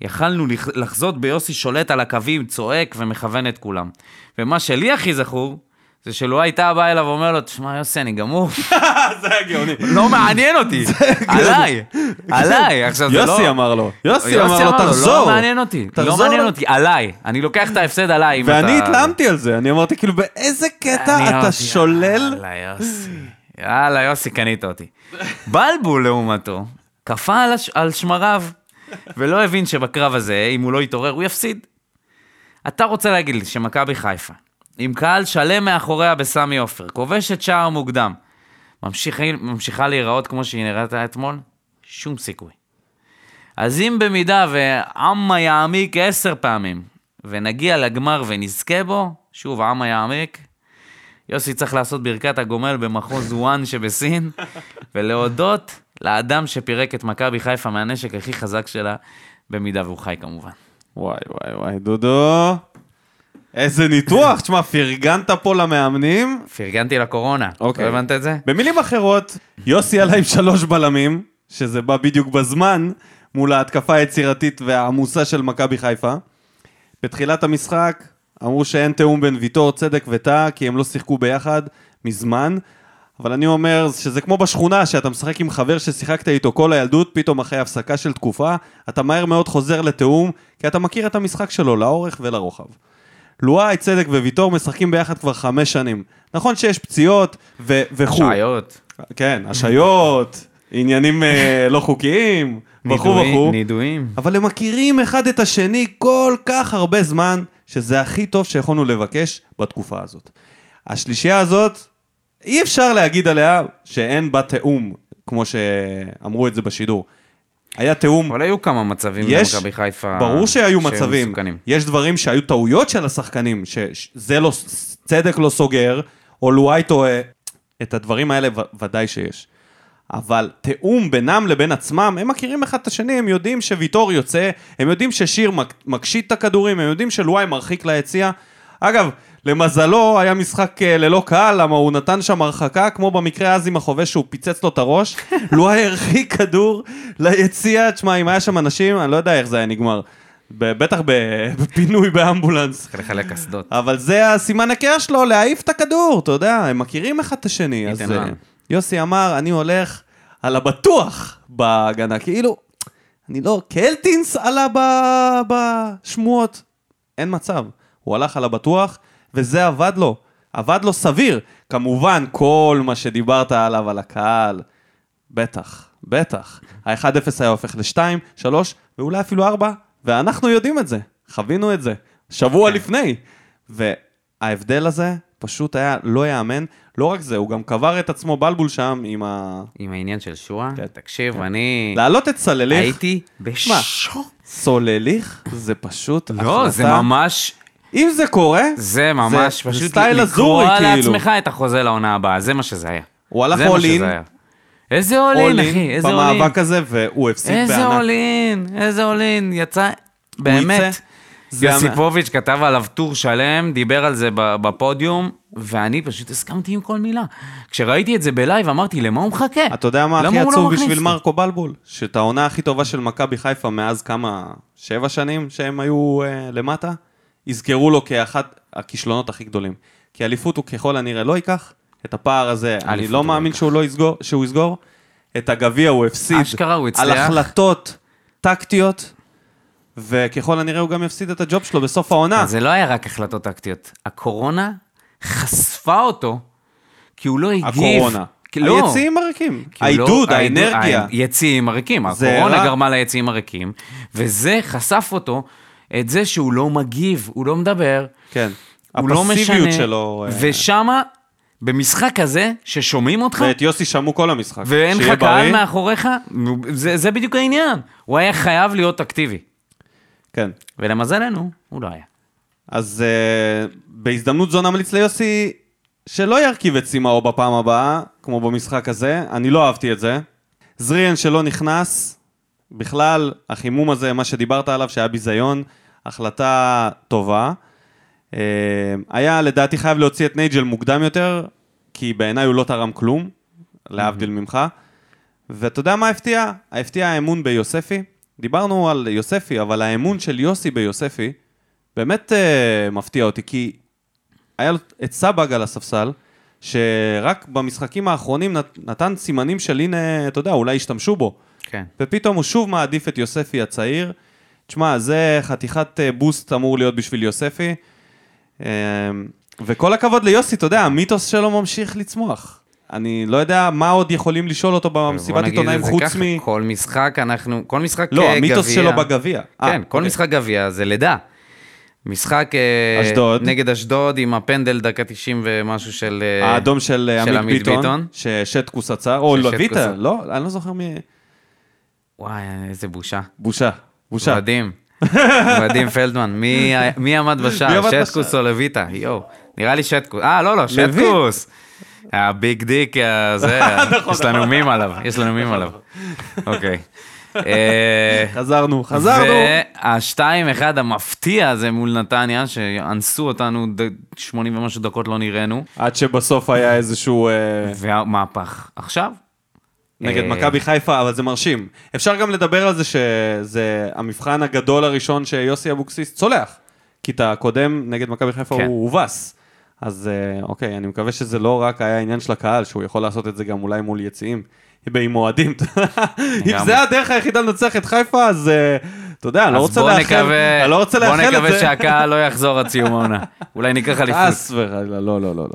יכלנו לח- לחזות ביוסי שולט על הקווים, צועק ומכוון את כולם. ומה שלי הכי זכור, זה שלו הייתה באה אליו ואומר לו, תשמע יוסי, אני גמור, זה היה גאוני. לא מעניין אותי, עליי, עליי, עכשיו זה לא... יוסי אמר לו. יוסי אמר לו, תחזור. לא מעניין אותי, לא מעניין אותי, עליי, אני לוקח את ההפסד עליי. ואני התלהמתי על זה, אני אמרתי כאילו באיזה קטע אתה שולל? יאללה יוסי, יאללה יוסי, קנית אותי. בלבול לעומתו, קפא הש... על שמריו, ולא הבין שבקרב הזה, אם הוא לא יתעורר, הוא יפסיד. אתה רוצה להגיד לי שמכבי חיפה, עם קהל שלם מאחוריה בסמי עופר, כובשת שער מוקדם, ממשיכה, ממשיכה להיראות כמו שהיא נראית אתמול? שום סיכוי. אז אם במידה ועמה יעמיק עשר פעמים, ונגיע לגמר ונזכה בו, שוב, עמה יעמיק, יוסי צריך לעשות ברכת הגומל במחוז וואן שבסין, ולהודות לאדם שפירק את מכבי חיפה מהנשק הכי חזק שלה, במידה והוא חי כמובן. וואי וואי וואי, דודו. איזה ניתוח, תשמע, פרגנת פה למאמנים. פרגנתי לקורונה, אוקיי. לא הבנת את זה? במילים אחרות, יוסי עלה עם שלוש בלמים, שזה בא בדיוק בזמן, מול ההתקפה היצירתית והעמוסה של מכבי חיפה. בתחילת המשחק אמרו שאין תיאום בין ויטור, צדק וטאה, כי הם לא שיחקו ביחד מזמן. אבל אני אומר שזה כמו בשכונה, שאתה משחק עם חבר ששיחקת איתו כל הילדות, פתאום אחרי הפסקה של תקופה, אתה מהר מאוד חוזר לתיאום, כי אתה מכיר את המשחק שלו לאורך ולרוחב. לואי, צדק וויטור משחקים ביחד כבר חמש שנים. נכון שיש פציעות ו- וכו'. שעיות, כן, השעיות, עניינים אה, לא חוקיים, וכו' וכו'. נידויים. אבל הם מכירים אחד את השני כל כך הרבה זמן, שזה הכי טוב שיכולנו לבקש בתקופה הזאת. השלישייה הזאת, אי אפשר להגיד עליה שאין בה תיאום, כמו שאמרו את זה בשידור. היה תיאום, אבל היו כמה מצבים יש, למכבי חיפה ברור שהיו מצבים, מסוכנים. יש דברים שהיו טעויות של השחקנים, שזה לא, צדק לא סוגר, או לואי טועה, את הדברים האלה ו- ודאי שיש. אבל תיאום בינם לבין עצמם, הם מכירים אחד את השני, הם יודעים שוויטור יוצא, הם יודעים ששיר מק- מקשיט את הכדורים, הם יודעים שלואי מרחיק ליציע. אגב, למזלו היה משחק אה, ללא קהל, למה הוא נתן שם הרחקה, כמו במקרה אז עם החובש שהוא פיצץ לו את הראש. לואי הרחיק כדור ליציע, תשמע, אם היה שם אנשים, אני לא יודע איך זה היה נגמר. בטח בפינוי באמבולנס. לחלק קסדות. אבל זה הסימן היכר שלו, להעיף את הכדור, אתה יודע, הם מכירים אחד את השני. אז אה. יוסי אמר, אני הולך על הבטוח בהגנה, כאילו, אני לא, קלטינס עלה בשמועות, אין מצב. הוא הלך על הבטוח, וזה עבד לו. עבד לו סביר. כמובן, כל מה שדיברת עליו, על הקהל, בטח, בטח. ה-1-0 היה הופך ל-2, 3, ואולי אפילו 4, ואנחנו יודעים את זה. חווינו את זה. שבוע לפני. וההבדל הזה פשוט היה לא ייאמן. לא רק זה, הוא גם קבר את עצמו בלבול שם עם ה... עם העניין של שואה, כן. תקשיב, אני להעלות את סולליך, הייתי בשוק. סולליך זה פשוט לא, זה החלטה- ממש, אם זה קורה, זה ממש זה פשוט סטייל אזורי, כאילו. לעצמך את החוזה לעונה הבאה, זה מה שזה היה. הוא הלך היה. איזה אולין, אחי, איזה אולין. במאבק הזה, והוא הפסיד איזה בענק. אולין, איזה אולין, יצא, באמת. יוסיפוביץ' כתב עליו טור שלם, דיבר על זה בפודיום, ואני פשוט הסכמתי עם כל מילה. כשראיתי את זה בלייב, אמרתי, למה הוא מחכה? אתה יודע מה הכי לא עצוב בשביל? מרקו בלבול? שאת העונה הכי טובה של מכבי חיפה מאז כמה, שבע שנים שהם היו אה, למטה, יזכרו לו כאחת הכישלונות הכי גדולים. כי אליפות הוא ככל הנראה לא ייקח, את הפער הזה אני לא לא מאמין. שהוא, לא יסגור, שהוא יסגור, את הגביע הוא הפסיד אשכרה, הוא על הצליח. החלטות טקטיות, וככל הנראה הוא גם יפסיד את הג'וב שלו בסוף העונה. זה לא היה רק החלטות טקטיות. הקורונה חשפה אותו, כי הוא לא הגיב. הקורונה. לא. היציעים הריקים, לא- העידוד, העידוד- האנרגיה. היציעים הריקים, הקורונה רע. גרמה ליציעים הריקים, וזה חשף אותו, את זה שהוא לא מגיב, הוא לא מדבר, כן. הוא לא משנה. הפסיביות שלו. אה, ושמה, במשחק הזה, ששומעים אותך, ואת יוסי שמעו כל המשחק. ואין לך קהל. מאחוריך, זה, זה בדיוק העניין. הוא היה חייב להיות אקטיבי. כן. ולמזלנו, הוא לא היה. אז uh, בהזדמנות זו נמליץ ליוסי שלא ירכיב את סימאו בפעם הבאה, כמו במשחק הזה, אני לא אהבתי את זה. זריאן שלא נכנס, בכלל, החימום הזה, מה שדיברת עליו, שהיה ביזיון, החלטה טובה. Uh, היה לדעתי חייב להוציא את נייג'ל מוקדם יותר, כי בעיניי הוא לא תרם כלום, להבדיל ממך. ואתה יודע מה הפתיע? הפתיע האמון ביוספי. דיברנו על יוספי, אבל האמון של יוסי ביוספי באמת uh, מפתיע אותי, כי היה לו את סבג על הספסל, שרק במשחקים האחרונים נת, נתן סימנים של הנה, אתה יודע, אולי ישתמשו בו. כן. ופתאום הוא שוב מעדיף את יוספי הצעיר. תשמע, זה חתיכת אה, בוסט אמור להיות בשביל יוספי. אה, וכל הכבוד ליוסי, אתה יודע, המיתוס שלו ממשיך לצמוח. אני לא יודע מה עוד יכולים לשאול אותו במסיבת עיתונאים חוץ מ... כל משחק אנחנו, כל משחק לא, אה, המיתוס גביע- שלו בגביע. אה, כן, כל אוקיי. משחק גביע זה לידה. משחק אה, אשדוד. נגד אשדוד עם הפנדל דקה 90 ומשהו של... אה, האדום של אה, של עמית ביטון, ביטון. ששטקוס עצר, או לויטה, עצר. לא, אני לא זוכר מי... וואי, איזה בושה. בושה, בושה. מדהים. מדהים פלדמן. מי מי עמד בשער? שטקוס? או לויטה? יואו. נראה לי שטקוס. אה, לא, לא. שטקוס. הביג דיק, אה, זה, נכון, יש לנו מים עליו, יש לנו מים עליו. אוקיי. אה, חזרנו, חזרנו. והשתיים אחד המפתיע הזה מול נתניה, שאנסו אותנו ד- 80 ומשהו דקות לא נראינו, עד שבסוף היה איזשהו... אה, והמהפך. עכשיו, נגד אה, מכבי חיפה, אבל זה מרשים. אפשר גם לדבר על זה שזה המבחן הגדול הראשון שיוסי אבוקסיס צולח. כי את הקודם נגד מכבי חיפה כן. הוא הובס. אז אה, אוקיי, אני מקווה שזה לא רק היה עניין של הקהל, שהוא יכול לעשות את זה גם אולי מול יציעים, עם אוהדים. אם זה הדרך היחידה לנצח את חיפה, אז אה, אתה יודע, אני לא רוצה בוא לאחל לא רוצה בוא את נקווה זה. שהקהל לא יחזור עד סיום העונה. אולי ניקח אליפות. לא, לא, לא, לא.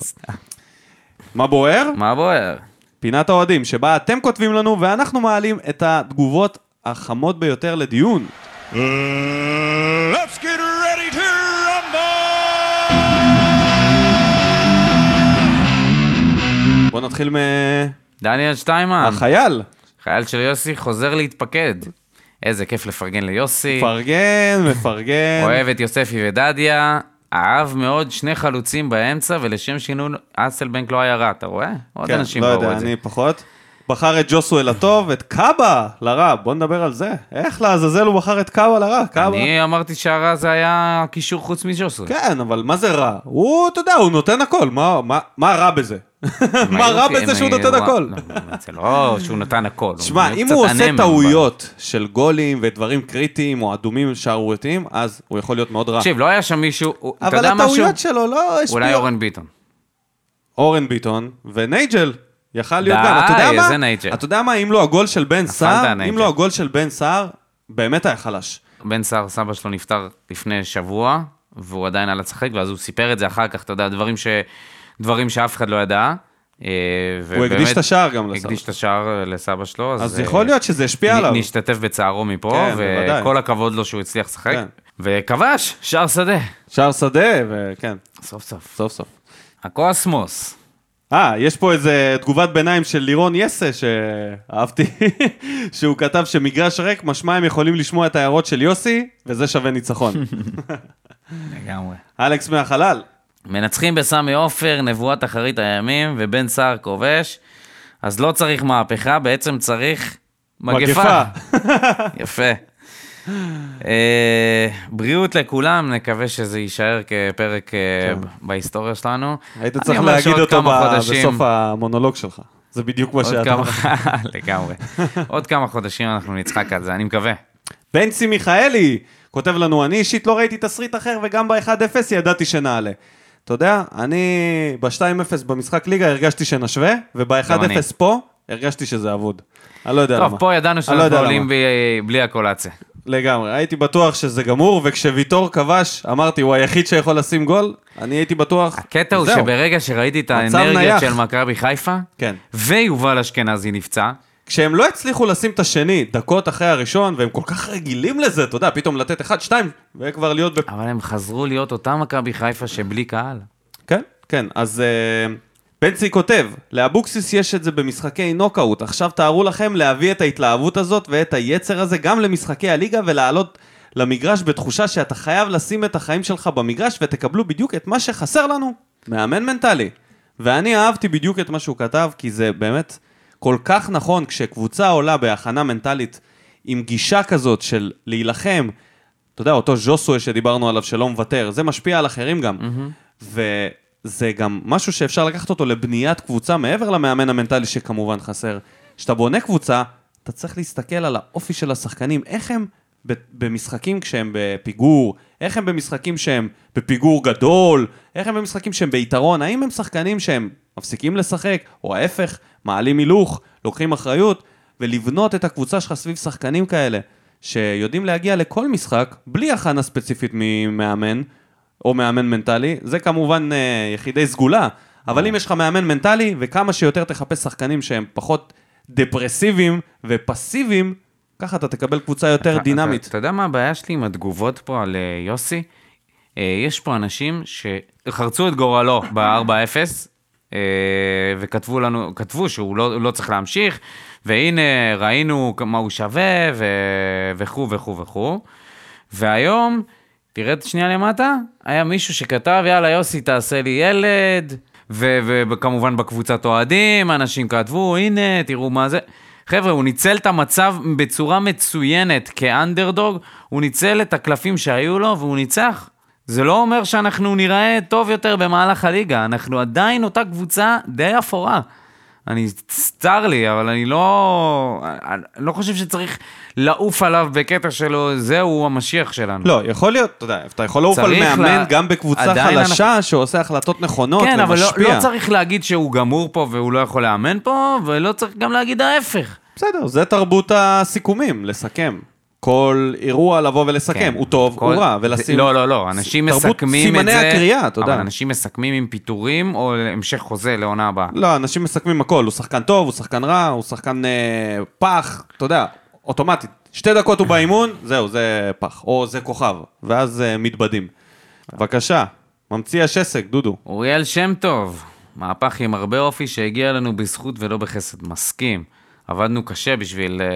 מה בוער? מה בוער? פינת האוהדים, שבה אתם כותבים לנו ואנחנו מעלים את התגובות החמות ביותר לדיון. Let's get ready to rumble! בוא נתחיל דניאל שטיימן, מהחייל. חייל של יוסי, חוזר להתפקד. איזה כיף לפרגן ליוסי. מפרגן, מפרגן. אוהב את יוספי ודדיה. אהב מאוד שני חלוצים באמצע, ולשם שינוי אסלבנק לא היה רע, אתה רואה? עוד כן, אנשים לא ראו יודע, את זה. אני פחות. בחר את ג'וסואל לטוב, את קאבה לרע, בוא נדבר על זה. איך לעזאזל הוא בחר את קאבה לרע? קאבה. אני אמרתי שהרע זה היה קישור חוץ מג'וסוי. כן, אבל מה זה רע? הוא, אתה יודע, הוא נותן הכל, מה- מה- מה רע בזה? מה רע הם בזה שהוא נותן הכל? זה לא שהוא נתן הכל. שמע, אם הוא עושה טעויות של גולים ודברים קריטיים או אדומים שערורייתיים, אז הוא יכול להיות מאוד רע. תקשיב, לא היה שם מישהו, אתה אבל יודע משהו? הטעויות שלו לא השפיעו. אולי אורן ביטון. אורן ביטון ונייג'ל. יכל להיות גם, אתה יודע מה? איזה נייג'ל. אתה יודע מה, אם לא הגול של בן סער, אם. לא הגול של בן סער, באמת היה חלש. בן סער, סבא שלו נפטר לפני שבוע, והוא עדיין עלה לשחק, ואז הוא סיפר את זה אחר כך, אתה יודע, דברים, ש... דברים שאף אחד לא ידע. אה, הוא הקדיש את השער גם לסבא. הקדיש את השער לסבא שלו, אז... אז אה, יכול להיות שזה השפיע נ- עליו. נשתתף בצערו מפה, כן. וכל הכבוד לו שהוא הצליח לשחק. כן. וכבש, שער שדה. שער שדה, וכן, סוף סוף. סוף סוף. הקוסמוס. אה, יש פה איזה תגובת ביניים של לירון יסה שאהבתי, שהוא כתב שמגרש ריק, משמע הם יכולים לשמוע את ההערות של יוסי, וזה שווה ניצחון. לגמרי. אלכס מהחלל. מנצחים בסמי עופר, נבואת אחרית הימים, ובן סער כובש, אז לא צריך מהפכה, בעצם צריך מגפה. יפה. אה, בריאות לכולם, נקווה שזה יישאר כפרק אה, בהיסטוריה שלנו. היית צריך אומר להגיד אותו בסוף המונולוג שלך. זה בדיוק מה שאתה... כמה, לגמרי. עוד כמה חודשים אנחנו נצחק על זה, אני מקווה. בנצי מיכאלי כותב לנו, אני אישית לא ראיתי תסריט אחר וגם ב-1-0 ידעתי שנעלה. אתה יודע, אני ב-2-0 במשחק ליגה הרגשתי שנשווה, גם אני. וב-1-0 פה הרגשתי שזה אבוד. אני לא יודע למה. טוב, פה ידענו לא שאנחנו עולים בלי הקולציה. לגמרי, הייתי בטוח שזה גמור, וכשוויטור כבש, אמרתי, הוא היחיד שיכול לשים גול, אני הייתי בטוח, הקטע הוא זהו. שברגע שראיתי את מצב האנרגיות נייח. של מכבי חיפה, כן. ויובל אשכנזי נפצע, כשהם לא הצליחו לשים את השני דקות אחרי הראשון, והם כל כך רגילים לזה, אתה יודע, פתאום לתת 1-2, וכבר להיות בפ... אבל הם חזרו להיות אותה מכבי חיפה שבלי קהל. כן, כן, אז אה, בנצי כותב, לאבוקסיס יש את זה במשחקי נוקאוט, עכשיו תארו לכם להביא את ההתלהבות הזאת ואת היצר הזה גם למשחקי הליגה ולעלות למגרש בתחושה שאתה חייב לשים את החיים שלך במגרש ותקבלו בדיוק את מה שחסר לנו, מאמן מנטלי. ואני אהבתי בדיוק את מה שהוא כתב, כי זה באמת כל כך נכון כשקבוצה עולה בהכנה מנטלית עם גישה כזאת של להילחם, אתה יודע, אותו ז'וסוי שדיברנו עליו שלא מוותר, זה משפיע על אחרים גם. וזה גם משהו שאפשר לקחת אותו לבניית קבוצה מעבר למאמן המנטלי שכמובן חסר. כשאתה בונה קבוצה, אתה צריך להסתכל על האופי של השחקנים, איך הם במשחקים כשהם בפיגור, איך הם במשחקים שהם בפיגור גדול, איך הם במשחקים שהם ביתרון, האם הם שחקנים שהם מפסיקים לשחק, או ההפך, מעלים הילוך, לוקחים אחריות, ולבנות את הקבוצה שלך סביב שחקנים כאלה, שיודעים להגיע לכל משחק, בלי הכנה ספציפית ממאמן, או מאמן מנטלי, זה כמובן אה, יחידי סגולה, אבל אם יש לך מאמן מנטלי, וכמה שיותר תחפש שחקנים שהם פחות דפרסיביים ופסיביים, ככה אתה תקבל קבוצה יותר אתה- דינמית. אתה, אתה יודע מה הבעיה שלי עם התגובות פה על אה, יוסי? אה, יש פה אנשים שחרצו את גורלו ב-4-0, אה, וכתבו לנו, כתבו שהוא לא, לא צריך להמשיך, והנה ראינו מה הוא שווה, וכו' וכו' וכו'. והיום, תרד שנייה למטה, היה מישהו שכתב, יאללה יוסי תעשה לי ילד, וכמובן בקבוצת אוהדים, אנשים כתבו, הנה, תראו מה זה. חבר'ה, הוא ניצל את המצב בצורה מצוינת כאנדרדוג, הוא ניצל את הקלפים שהיו לו והוא ניצח. זה לא אומר שאנחנו נראה טוב יותר במהלך הליגה, אנחנו עדיין אותה קבוצה די אפורה. אני, צר לי, אבל אני לא... אני לא חושב שצריך לעוף עליו בקטע שלו, זהו המשיח שלנו. לא, יכול להיות, אתה יודע, אתה יכול לעוף על מאמן לה- גם בקבוצה חלשה שעושה החלטות נכונות כן, אבל לא, ומשפיע. לא צריך להגיד שהוא גמור פה והוא לא יכול לאמן פה, ולא צריך גם להגיד ההפך. בסדר, זה תרבות הסיכומים, לסכם. כל אירוע לבוא ולסכם, כן. הוא טוב, כל- הוא רע, ולשים... לא, לא, לא, אנשים תרבות מסכמים את זה... סימני הקריאה, אתה יודע. אבל אנשים מסכמים עם פיטורים או המשך חוזה לעונה הבאה. לא, אנשים מסכמים הכל, הוא שחקן טוב, הוא שחקן רע, הוא שחקן אה, פח, אתה יודע, אוטומטית. שתי דקות הוא באימון, זהו, זה פח, או זה כוכב, ואז אה, מתבדים. בבקשה, ממציא השסק, דודו. אוריאל שם טוב, מהפך עם הרבה אופי שהגיע לנו בזכות ולא בחסד, מסכים. עבדנו קשה בשביל, אה,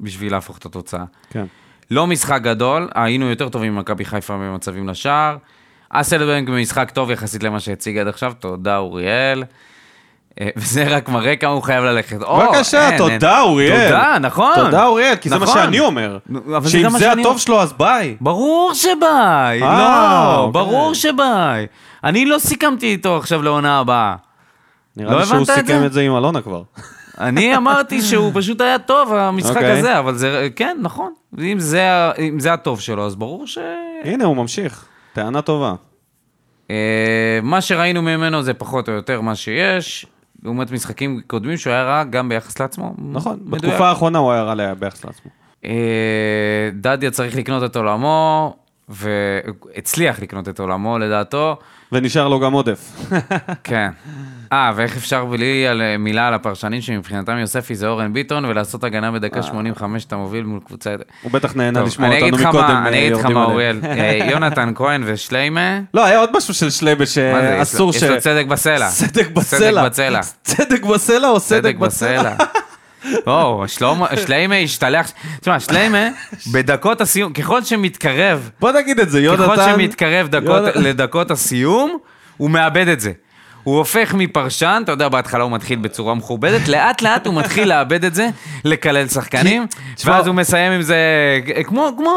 בשביל להפוך את התוצאה. כן. לא משחק גדול, היינו יותר טובים ממכבי חיפה במצבים לשער. אסלבנק במשחק טוב יחסית למה שהציג עד עכשיו, תודה אוריאל. אה, וזה רק מראה כמה הוא חייב ללכת. בבקשה, אין, תודה אין. אוריאל. תודה, נכון. תודה אוריאל, כי זה מה נכון. שאני אומר. זה שאם זה שאני הטוב אומר. שלו, אז ביי. ברור שביי, אה, לא, אוקיי. ברור שביי. אני לא סיכמתי איתו עכשיו לעונה הבאה. נראה לא לי שהוא הבנת את סיכם זה? את זה עם אלונה כבר. אני אמרתי שהוא פשוט היה טוב, המשחק אוקיי. הזה, אבל זה, כן, נכון. אם זה, אם זה הטוב שלו, אז ברור ש... הנה, הוא ממשיך. טענה טובה. אה, מה שראינו ממנו זה פחות או יותר מה שיש, לעומת משחקים קודמים שהוא היה רע גם ביחס לעצמו. נכון, מדויק. בתקופה האחרונה הוא היה רע ביחס לעצמו. אה, דדיה צריך לקנות את עולמו, והצליח לקנות את עולמו לדעתו, ונשאר לו גם עודף. כן. אה, ואיך אפשר בלי על, מילה על הפרשנים שמבחינתם יוספי זה אורן ביטון, ולעשות הגנה בדקה 85 אתה מוביל מול קבוצה... הוא בטח נהנה טוב, לשמוע אותנו מקודם. אני אה, אגיד לך מה, עליהם. אוריאל. אה, יונתן כהן ושליימה, לא, היה עוד משהו של שלייבה מה זה, יש שאסור ש... יש לו צדק בסלע. צדק בסלע. צדק בסלע. צדק או סדק בסלע? או, שלמה- שליימה השתלח, תשמע, שליימה, בדקות הסיום, ככל שמתקרב, בוא נגיד את זה, יונתן... ככל שמתקרב לדקות הסיום, הוא מאבד את זה. הוא הופך מפרשן, אתה יודע, בהתחלה הוא מתחיל בצורה מכובדת, לאט לאט הוא מתחיל לאבד את זה, לקלל שחקנים, ואז הוא מסיים עם זה כמו, כמו,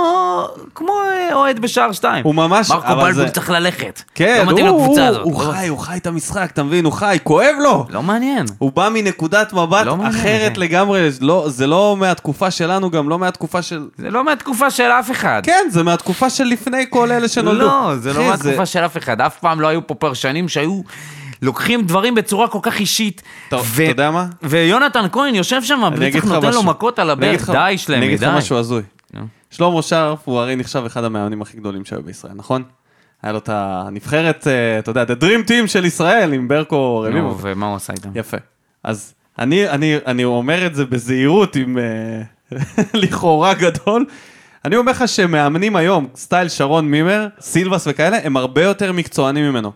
כמו אה, אוהד בשער שתיים. הוא ממש- מרקו בלבול צריך ללכת. כן, לא מתאים הוא- לקבוצה הוא- הזאת. הוא לא- חי, הוא חי את המשחק, אתה מבין? הוא חי, כואב לו. לא מעניין. הוא בא מנקודת מבט לא אחרת. לגמרי, זה לא מהתקופה שלנו, גם לא מהתקופה של... זה לא מהתקופה של אף אחד. כן, זה מהתקופה של לפני כל אלה שנולדו. לא, זה לא מהתקופה של אף אחד. אף פעם לא היו פה פרשנים שהיו לוקחים דברים בצורה כל כך אישית. טוב, ו- אתה יודע מה? ויונתן כהן יושב שם, אני בטח נותן לו. מכות על אני הברך. די, אני די. אגיד לך משהו הזוי. שלמה שרף הוא הרי נחשב אחד המאמנים הכי גדולים שהיו בישראל, נכון? היה לו את הנבחרת, אה, אתה יודע, the dream team של ישראל עם ברקו רביבו. ומה הוא עשה איתם? יפה. אז אני, אני, אני אומר את זה בזהירות, עם אה, לכאורה גדול. אני אומר לך שמאמנים היום, סטייל שרון מימר, סילבס וכאלה, הם הרבה יותר מקצוענים ממנו.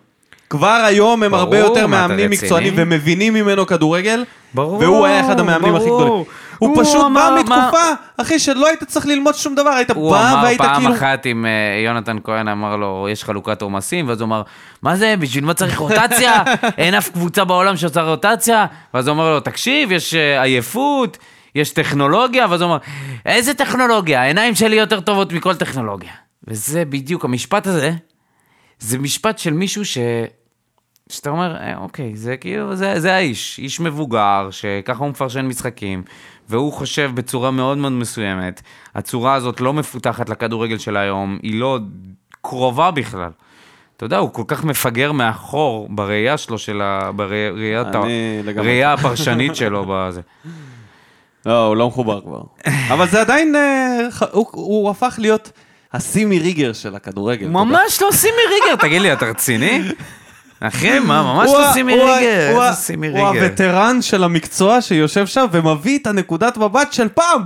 כבר היום הם הרבה יותר מה, מאמנים? מקצוענים ומבינים ממנו כדורגל. ברור, והוא היה אחד המאמנים הכי. גדולים. הוא הוא פשוט אמר, בא מה- מתקופה, אחי, שלא היית צריך ללמוד שום דבר, היית הוא בא אמר והיית פעם כאילו... אחת עם אה, יונתן כהן, אמר לו, יש חלוקת עומסים, ואז הוא אמר, מה זה, בשביל מה צריך רוטציה? אין אף קבוצה בעולם שעושה רוטציה? ואז הוא אמר לו, תקשיב, יש אה, עייפות, יש טכנולוגיה, ואז הוא אמר, איזה טכנולוגיה? העיניים שלי יותר טובות מכל טכנולוגיה. וזה בדיוק, המשפט הזה, זה משפט של מישהו ש... שאתה אומר, אה, אוקיי, זה כאילו, זה, זה האיש, איש מבוגר, שככה הוא מפרשן משחקים, והוא חושב בצורה מאוד מאוד מסוימת. הצורה הזאת לא מפותחת לכדורגל של היום, היא לא קרובה בכלל. אתה יודע, הוא כל כך מפגר מאחור בראייה שלו, של ה... בראיית ה... אני לגמרי. הפרשנית שלו בזה. לא, הוא לא מחובר כבר. אבל זה עדיין, אה, הוא- הוא הפך להיות הסימי ריגר של הכדורגל. ממש לא סימי ריגר, תגיד לי, אתה רציני? אחי, מה, ממש הוא לא סימי הוא ה- ריגר, הוא ה- איזה סימי הוא. הווטרן של המקצוע שיושב שם ומביא את הנקודת מבט של פעם.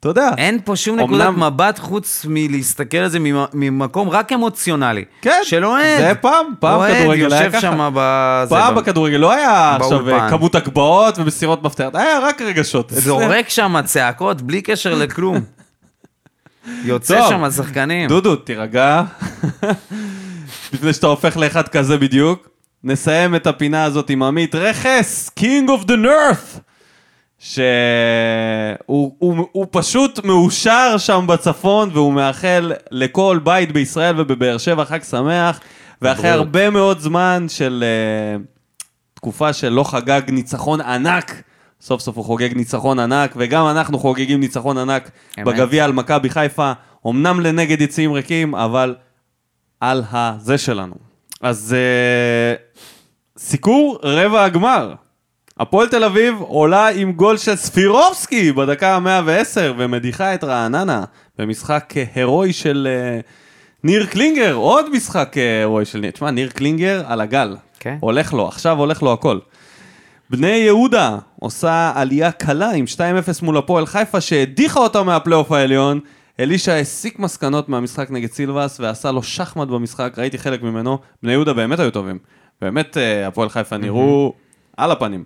אתה יודע. אין פה שום אמנם- נקודת מבט חוץ מלהסתכל על זה ממ- ממקום רק אמוציונלי. כן, של אוהד. זה פעם, פעם אוהד כדורגל היה יושב ככה. שם בזה. פעם ב- בכדורגל לא היה עכשיו באולפן. אה, כמות הגבהות ומסירות מפתח, היה רק רגשות. זורק שם צעקות בלי קשר לכלום. יוצא טוב. שם השחקנים. דודו, תירגע. לפני שאתה הופך לאחד כזה בדיוק. נסיים את הפינה הזאת עם עמית רכס, King of the North. שהוא הוא, הוא פשוט מאושר שם בצפון, והוא מאחל לכל בית בישראל ובבאר שבע חג שמח. ואחרי. הרבה מאוד זמן של uh, תקופה שלא חגג ניצחון ענק, סוף סוף הוא חוגג ניצחון ענק, וגם אנחנו חוגגים ניצחון ענק. בגביע על מכבי חיפה, אמנם לנגד יציעים ריקים, אבל על הזה שלנו. אז אה, סיקור רבע הגמר. הפועל תל אביב עולה עם גול של ספירובסקי בדקה ה-110 ומדיחה את רעננה במשחק הירואי של אה, ניר קלינגר, עוד משחק אה, הירואי של ניר. תשמע, ניר קלינגר על הגל. כן. הולך לו, עכשיו הולך לו הכל. בני יהודה עושה עלייה קלה עם 2-0 מול הפועל חיפה שהדיחה אותה מהפלייאוף העליון. אלישע הסיק מסקנות מהמשחק נגד סילבס ועשה לו שחמט במשחק, ראיתי חלק ממנו. בני יהודה באמת היו טובים. באמת אה, הפועל חיפה נראו על הפנים.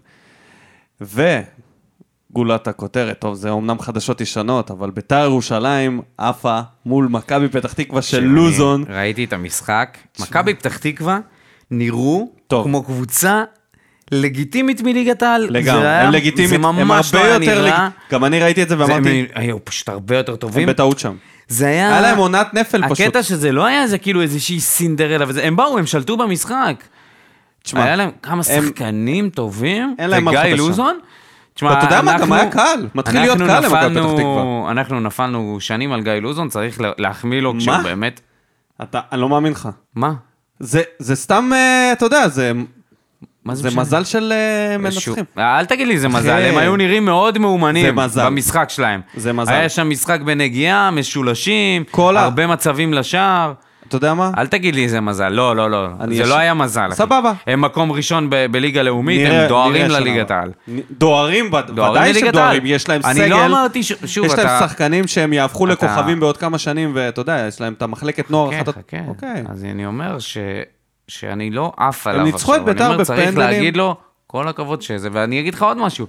וגולת הכותרת, טוב זה אומנם חדשות ישנות, אבל ביתר ירושלים עפה מול מכבי פתח תקווה של לוזון. ראיתי את המשחק. מכבי פתח תקווה נראו טוב. כמו קבוצה לגיטימית מליגת העל. לגמרי, הם לגיטימית, זה הם ממש לא הרבה היה יותר, נראה. לג... גם אני ראיתי את זה ואמרתי, הם היו פשוט הרבה יותר הם טובים. בטעות שם. זה היה... היה להם עונת נפל פשוט. הקטע שזה לא היה איזה כאילו איזושהי סינדרלה וזה, הם באו, הם שלטו במשחק. תשמע, היה להם כמה הם- שחקנים טובים, אין להם וגיא. לוזון. תשמע, ואתה יודע מה, גם היה קל. מתחיל להיות קל למכבי פתח תקווה. אנחנו נפלנו שנים על גיא לוזון, צריך לה- להחמיא לו כשהוא? באמת... אתה, אני לא מאמין לך. מה? זה, זה סתם, אה, אתה יודע, זה, מה זה זה משנה? מזל של איזשהו- מנצחים. אל תגיד לי זה אחי, מזל, הם היו נראים מאוד מאומנים. במשחק שלהם. זה מזל. היה שם משחק בנגיעה, משולשים, ה- הרבה מצבים לשער. אתה יודע מה? אל תגיד לי זה מזל, לא, לא, לא. אני זה יש- לא היה מזל. אחי. סבבה. הם מקום ראשון ב- בליגה לאומית, נראה- הם דוהרים לליגת. העל. דוהרים, וד- דוהרים ודאי שדוהרים, העל. יש להם אני סגל. לא אמרתי, ש- שוב, יש להם אתה- שחקנים שהם יהפכו אתה- לכוכבים בעוד כמה שנים, ואתה יודע, יש להם את המחלקת נוער. כן, אחת- חכה. אוקיי. אז אני אומר ש... שאני לא עף עליו עכשיו. ניצחו את בית"ר אני אומר, צריך בפנדלים. להגיד לו, כל הכבוד שזה, ואני אגיד לך עוד משהו.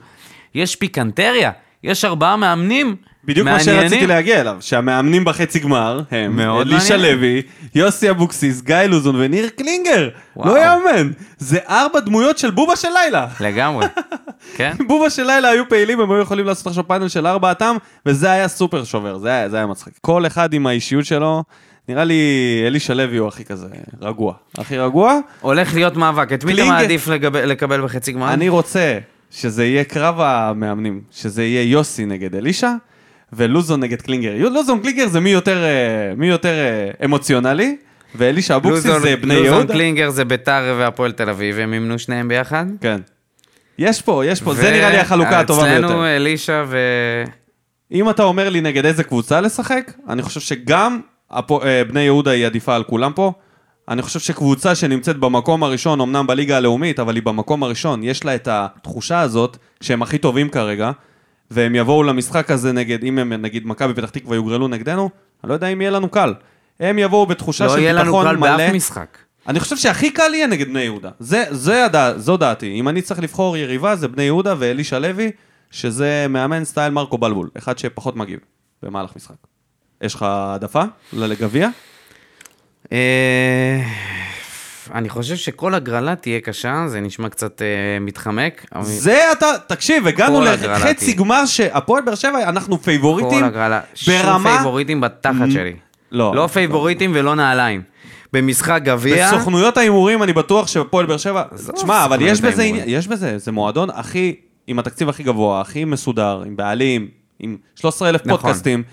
יש פיקנטריה, יש ארבעה מאמנים בדיוק מה מעניינים. שרציתי להגיע אליו, שהמאמנים בחצי גמר הם אלישע. לוי, יוסי אבוקסיס, גיא לוזון וניר קלינגר. וואו. לא יאמן. זה ארבע דמויות של בובה של לילה. לגמרי, כן? בובה של לילה היו פעילים, הם היו יכולים לעשות עכשיו פאנל של ארבעתם, וזה היה סופר שובר, זה היה, זה היה מצחיק. כל אחד עם האישיות שלו, נראה לי אלישע לוי הוא הכי כזה רגוע. הכי רגוע. הולך להיות מאבק, את מי אתה מעדיף לקבל בחצי גמר? אני רוצה שזה יהיה קרב המאמנים, שזה יהיה יוסי נגד אלישע, ולוזון נגד קלינגר. לוזון קלינגר זה מי יותר, אה, מי יותר אה, אמוציונלי, ואלישע אבוקסיס לוזון- זה בני לוזון יהודה. קלינגר זה ביתר והפועל תל אביב, הם אימנו שניהם ביחד. כן. יש פה, יש פה, זה נראה לי החלוקה הטובה ביותר. אצלנו אלישע ו... אם אתה אומר לי נגד איזה קבוצה לשחק, אני חושב שגם הפו- אה, בני יהודה היא עדיפה על כולם פה. אני חושב שקבוצה שנמצאת במקום הראשון, אמנם בליגה הלאומית, אבל היא במקום הראשון, יש לה את התחושה הזאת שהם הכי טובים כרגע, והם יבואו למשחק הזה נגד, אם הם נגיד מכבי פתח תקווה יוגרלו נגדנו, אני לא יודע אם יהיה לנו קל. הם יבואו בתחושה לא של יהיה לנו ביטחון קל מלא. באף משחק. אני חושב שהכי קל יהיה נגד בני יהודה. זה, זה הדע, זו דעתי. אם אני צריך לבחור יריבה, זה בני יהודה ואלישע לוי, שזה מאמן סטייל מרקו בלבול, אחד שפחות מגיב במהלך משחק. יש לך העדפה לגביע? אה, אני חושב שכל הגרלה תהיה קשה, זה נשמע קצת אה, מתחמק. אבל זה אתה, תקשיב, הגענו לחצי. גמר שהפועל באר שבע, אנחנו פייבוריטים כל הגרלה. שום ברמה... פייבוריטים בתחת שלי. לא. לא פייבוריטים ולא נעליים. במשחק גביע, בסוכנויות ההימורים אני בטוח שהפועל באר שבע... תשמע, אבל יש בזה יש בזה, זה מועדון הכי, עם התקציב הכי גבוה, הכי מסודר, עם בעלים, עם 13,000 נכון. פודקאסטים.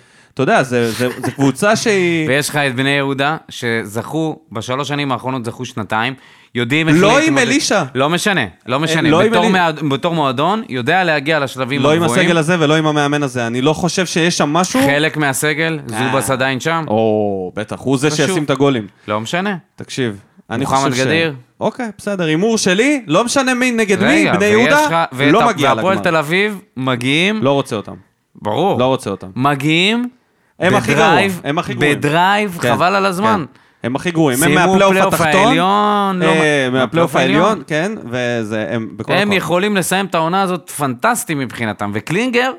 אתה יודע, זה קבוצה שהיא... ויש לך את בני יהודה, שזכו, בשלוש שנים האחרונות זכו שנתיים, יודעים איך לא עם אלישע. לא משנה, לא משנה. לא בתור אלי- מועד- בתור מועדון, יודע להגיע לשלבים לא עם הגבוהים. הסגל הזה ולא עם המאמן הזה. אני לא חושב שיש שם משהו... חלק מהסגל, זובס עדיין שם, או, בטח, הוא זה. שישים את הגולים. לא משנה. תקשיב, אני מוחמד חושב ש... גדיר? אוקיי, בסדר, הימור שלי, לא משנה מי נגד מי, רגע, בני ויש יהודה, לך- לא מגיע והפועל לגמר. תל אביב מגיעים, לא רוצה אותם. ברור, לא רוצה אותם. מגיעים, הם הכי בדרייב- גרוע, הם הכי גרועים. בדרייב, כן, חבל על הזמן. כן. הם הכי גרועים, הם מהפלייאוף פלייאוף התחתון. העליון, לא- אה, מהפלייאוף העליון. כן, וזה, הם בכל הם. יכולים לסיים את העונה הזאת פנטסטי מבחינתם, וקלינגר,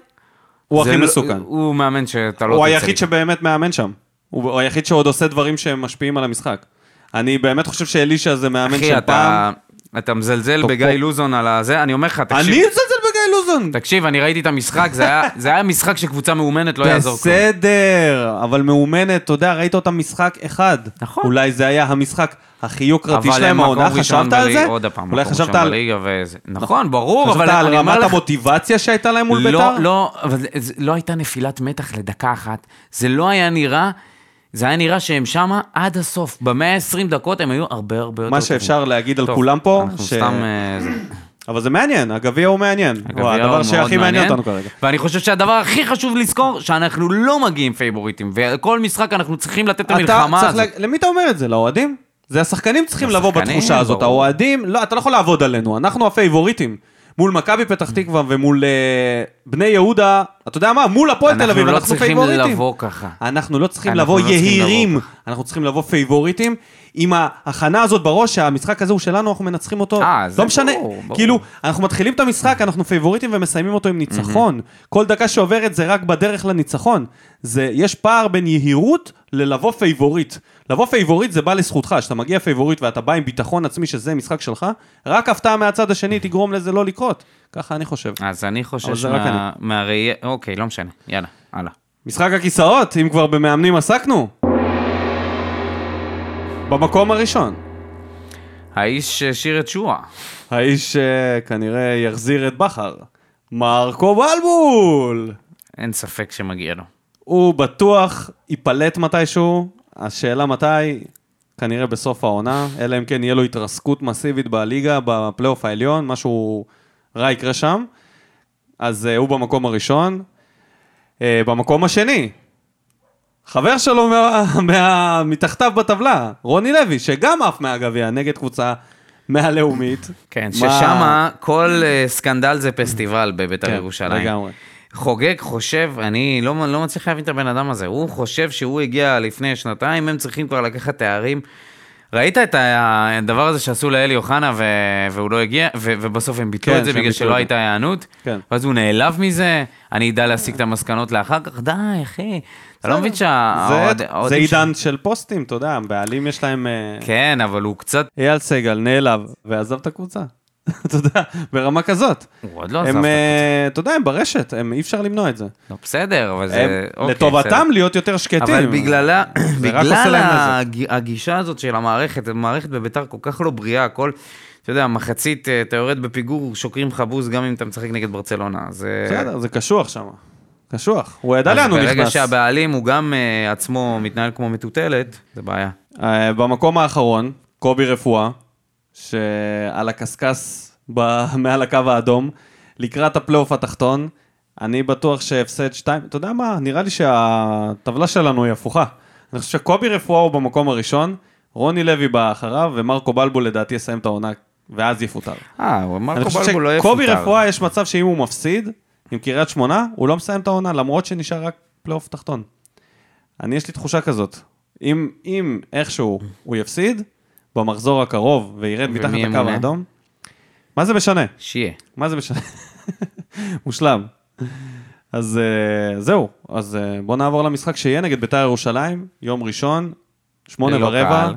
הוא הכי לא- מסוכן. הוא מאמן שאתה לא הוא היחיד לקרוא. שבאמת מאמן שם. הוא היחיד שעוד עושה דברים שהם משפיעים על המשחק. אני באמת חושב שאלישע זה מאמן אחי, של אתה, פעם. אתה מזלזל בגיא. לוזון על הזה, אני אומר לך, תקשיב, אני אצלצל לוזון. תקשיב, אני ראיתי את המשחק, זה היה, זה היה משחק של קבוצה מאומנת, לא יעזור כלום. בסדר, אבל מאומנת, אתה יודע, ראית אותם משחק אחד. נכון. אולי זה היה המשחק הכי יוקרתי שלהם הם העונה, חשבת על זה? עוד פעם, אולי חשבת על... בליגה וזה... נכון, ברור, חשבת אבל על אני אומר רמת לך... המוטיבציה שהייתה להם מול בית"ר? לא, לא, אבל זה- לא הייתה נפילת מתח לדקה אחת. זה לא היה נראה, זה היה נראה שהם שמה עד הסוף. במאה ה-20 דקות הם היו הרבה הרבה יותר מה. שאפשר להגיד על כולם פה, אנחנו ש- סתם... אבל זה מעניין, הגביע הוא מעניין. הגביע הוא הדבר שהכי מעניין אותנו כרגע. ואני חושב שהדבר הכי חשוב לזכור, שאנחנו לא מגיעים פייבוריטים, וכל משחק אנחנו צריכים לתת את המלחמה הזאת. לה- למי אתה אומר את זה? לאוהדים? זה השחקנים צריכים לבוא בתחושה הזאת. האוהדים, לא, אתה לא יכול לעבוד עלינו, אנחנו הפייבוריטים. מול מכבי פתח תקווה ומול אה, בני יהודה, אתה יודע מה? מול הפועל תל אביב, אנחנו לא אנחנו צריכים פייבוריטים. לבוא ככה. אנחנו לא צריכים לבוא לא צריכים יהירים, לבוא אנחנו צריכים לבוא פייבוריטים. עם ההכנה הזאת בראש שהמשחק הזה הוא שלנו, אנחנו מנצחים אותו. אה, זה לא משנה, ברור, ברור. כאילו, אנחנו מתחילים את המשחק, אנחנו פייבוריטים ומסיימים אותו עם ניצחון. כל דקה שעוברת זה רק בדרך לניצחון. זה, יש פער בין יהירות ללבוא פייבוריט. לבוא פייבוריט זה בא לזכותך, כשאתה מגיע פייבוריט ואתה בא עם ביטחון עצמי שזה משחק שלך, רק הפתעה מהצד השני תגרום לזה לא לקרות. ככה אני חושב. אז אני חושש מה- מהראייה... אוקיי, לא משנה. יאללה, הלאה. משחק הכיסאות, אם כבר במאמנים עסקנו. במקום הראשון. האיש שהשאיר את שועה. האיש שכנראה יחזיר את בכר, מרקו בלבול! אין ספק שמגיע לו. הוא בטוח ייפלט מתישהו, השאלה מתי, כנראה בסוף העונה, אלא אם כן יהיה לו התרסקות מסיבית בליגה, בפלייאוף העליון, משהו רע יקרה שם. אז uh, הוא במקום הראשון. Uh, במקום השני, חבר שלו מה, מה, מתחתיו בטבלה, רוני לוי, שגם עף מהגביע נגד קבוצה מהלאומית. כן, מה- ששמה כל אה, סקנדל זה פסטיבל בבית"ר כן, ירושלים. לגמרי. חוגג חושב, אני לא, לא מצליח להבין את הבן אדם הזה, הוא חושב שהוא הגיע לפני שנתיים, הם צריכים כבר לקחת תארים. ראית את הדבר הזה שעשו לאלי אוחנה ו... והוא לא הגיע, ו... ובסוף הם ביטלו כן, את זה בגלל שלא. הייתה היענות? כן. ואז הוא נעלב מזה, אני אדע להסיק את המסקנות לאחר כך, די, אחי. אתה לא מבין שה... זה, עידן של פוסטים, אתה יודע, בעלים יש להם... אה, כן, אבל הוא קצת... אייל סגל נעלב ועזב את הקבוצה. אתה יודע, ברמה כזאת. הוא עוד לא עזב את אה, אתה יודע, הם ברשת, הם, אי אפשר למנוע את זה. לא, בסדר, אבל זה... אוקיי, לטובתם בסדר. להיות יותר שקטים. אבל זה בגלל. הג- הגישה הזאת של המערכת, המערכת בביתר כל כך לא בריאה, הכל, אתה יודע, מחצית, אה, אתה יורד בפיגור, שוקרים לך בוז גם אם אתה משחק נגד ברצלונה. זה... בסדר, זה קשוח שם. קשוח. הוא ידע לאן הוא אז ברגע נכנס. שהבעלים הוא גם אה, עצמו מתנהל כמו מטוטלת, זה בעיה. במקום האחרון, קובי רפואה, שעל הקשקש ב- מעל הקו האדום, לקראת הפלייאוף התחתון, אני בטוח שהפסד שתיים, אתה יודע מה, נראה לי שהטבלה שלנו היא הפוכה. אני חושב שקובי רפואה הוא במקום הראשון, רוני לוי בא אחריו, ומרקו בלבול לדעתי יסיים את העונה, ואז יפוטר. אה, מרקו בלבול לא יפוטר. שקובי רפואה יש מצב שאם הוא מפסיד עם קריית שמונה, הוא לא מסיים את העונה, למרות שנשאר רק פלייאוף תחתון. אני, יש לי תחושה כזאת. אם, אם איכשהו הוא יפסיד, במחזור הקרוב וירד מתחת לקו? האדום, מה זה משנה? שיהיה. מה זה משנה? מושלם. אז uh, זהו, אז uh, בואו נעבור למשחק שיהיה נגד בית"ר ירושלים, יום ראשון, שמונה ורבע, קהל.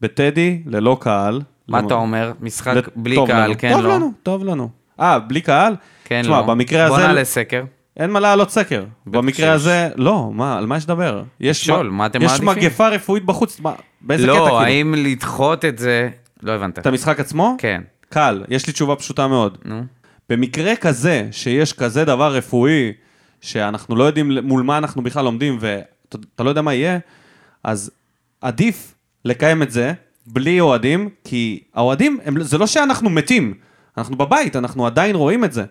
בטדי, ללא קהל. מה למ- אתה אומר? משחק לת- בלי טוב קהל, לנו. כן, טוב לא? לנו, טוב לנו. אה, בלי קהל? כן, תשמע, לא. במקרה בוא הזה- נעלה סקר. אין מה להעלות סקר. במקרה שיש. הזה, לא, מה, על מה יש לדבר? יש לשאול, מ- מה אתם יש מעדיפים? מגפה רפואית בחוץ, מה, באיזה קטע לא, כאילו? האם לדחות את זה... לא הבנת. את המשחק עצמו? כן. קל, יש לי תשובה פשוטה מאוד. נו. במקרה כזה, שיש כזה דבר רפואי, שאנחנו לא יודעים מול מה אנחנו בכלל לומדים, ואתה לא יודע מה יהיה, אז עדיף לקיים את זה בלי אוהדים, כי האוהדים, הם, זה לא שאנחנו מתים, אנחנו בבית, אנחנו עדיין רואים את זה.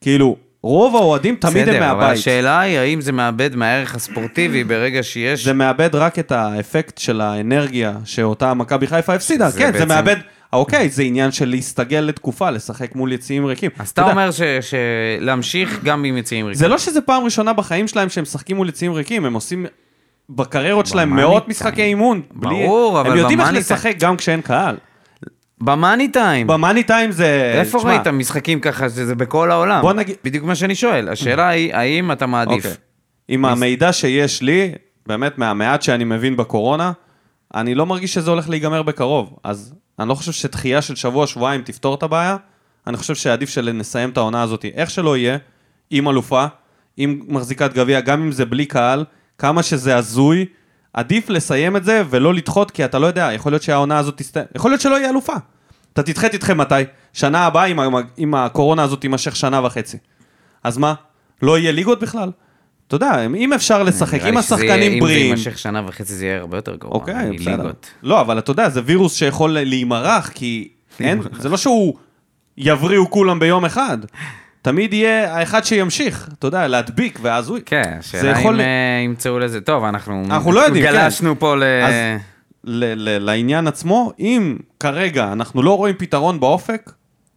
כאילו, רוב האוהדים תמיד הם בסדר, אבל מהבית. השאלה היא האם זה מאבד מהערך הספורטיבי ברגע שיש... זה מאבד רק את האפקט של האנרגיה שאותה מכבי חיפה הפסידה. כן, זה מאבד... אוקיי, זה עניין של להסתגל לתקופה, לשחק מול יציאים ריקים. אז אתה אומר שלהמשיך גם עם יציאים ריקים. זה לא שזה פעם ראשונה בחיים שלהם שהם משחקים מול יציאים ריקים, הם עושים בקריירות שלהם מאות. משחקי אימון. ברור, אבל הם יודעים איך לשחק גם כשאין קהל. במאני טיים. במאני טיים זה... איפה תשמע, ראית משחקים ככה שזה בכל העולם? בוא נגיד- בדיוק מה שאני שואל. השאלה היא, האם אתה מעדיף? אוקיי. עם המידע שיש לי, באמת מהמעט שאני מבין בקורונה, אני לא מרגיש שזה הולך להיגמר בקרוב. אז אני לא חושב שדחייה של שבוע-שבועיים תפתור את הבעיה. אני חושב שעדיף שנסיים את העונה הזאת, איך שלא יהיה, עם אלופה, עם מחזיקת גביע, גם אם זה בלי קהל, כמה שזה הזוי, עדיף לסיים את זה ולא לדחות, כי אתה לא יודע, יכול להיות שהעונה הזאת תסתיים, יכול להיות שלא יהיה אלופה. אתה תדחה תדחה מתי? שנה הבאה, אם, אם הקורונה הזאת תימשך שנה וחצי. אז מה? לא יהיה ליגות בכלל? אתה יודע, אם אפשר לשחק, אם השחקנים אם בריאים... זה יימשך שנה וחצי זה יהיה הרבה יותר גרוע. אוקיי, בסדר. מליגות. לא, אבל אתה יודע, זה וירוס שיכול להימרח, כי אין, זה לא שהוא יבריאו כולם ביום אחד. תמיד יהיה האחד שימשיך, אתה יודע, להדביק, ואז הוא... כן, השאלה יכול- אם אה, ימצאו לזה... טוב, אנחנו... אנחנו לא יודעים, כן. גלשנו פה ל... אז ל- ל- לעניין עצמו, אם כרגע אנחנו לא רואים פתרון באופק,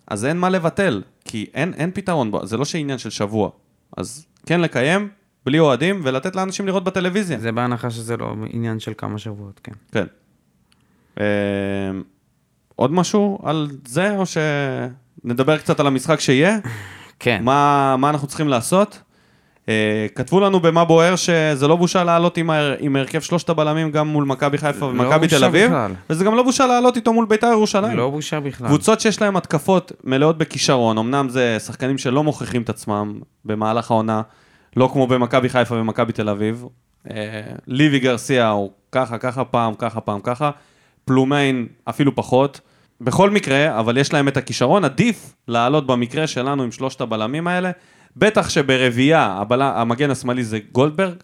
אז אין מה לבטל, כי אין, אין פתרון, זה לא שעניין של שבוע. אז כן לקיים, בלי אוהדים, ולתת לאנשים לראות בטלוויזיה. זה בהנחה שזה לא עניין של כמה שבועות, כן. כן. אה, עוד משהו על זה, או שנדבר קצת על המשחק שיהיה? כן. מה, מה אנחנו צריכים לעשות? אה, כתבו לנו במה בוער שזה לא בושה לעלות עם, ההר- עם הרכב שלושת הבלמים גם מול מכבי חיפה לא ומכבי תל אביב, בכלל. וזה גם לא בושה לעלות איתו מול בית"ר ירושלים. לא בושה בכלל. קבוצות שיש להן התקפות מלאות בכישרון, אמנם זה שחקנים שלא מוכיחים את עצמם במהלך העונה, לא כמו במכבי חיפה ומכבי תל אביב. אה, ליבי גרסיה הוא ככה, ככה פעם, ככה פעם, ככה. פלומיין אפילו פחות. בכל מקרה, אבל יש להם את הכישרון, עדיף לעלות במקרה שלנו עם שלושת הבלמים האלה. בטח שברביעייה, הבל... המגן השמאלי זה גולדברג,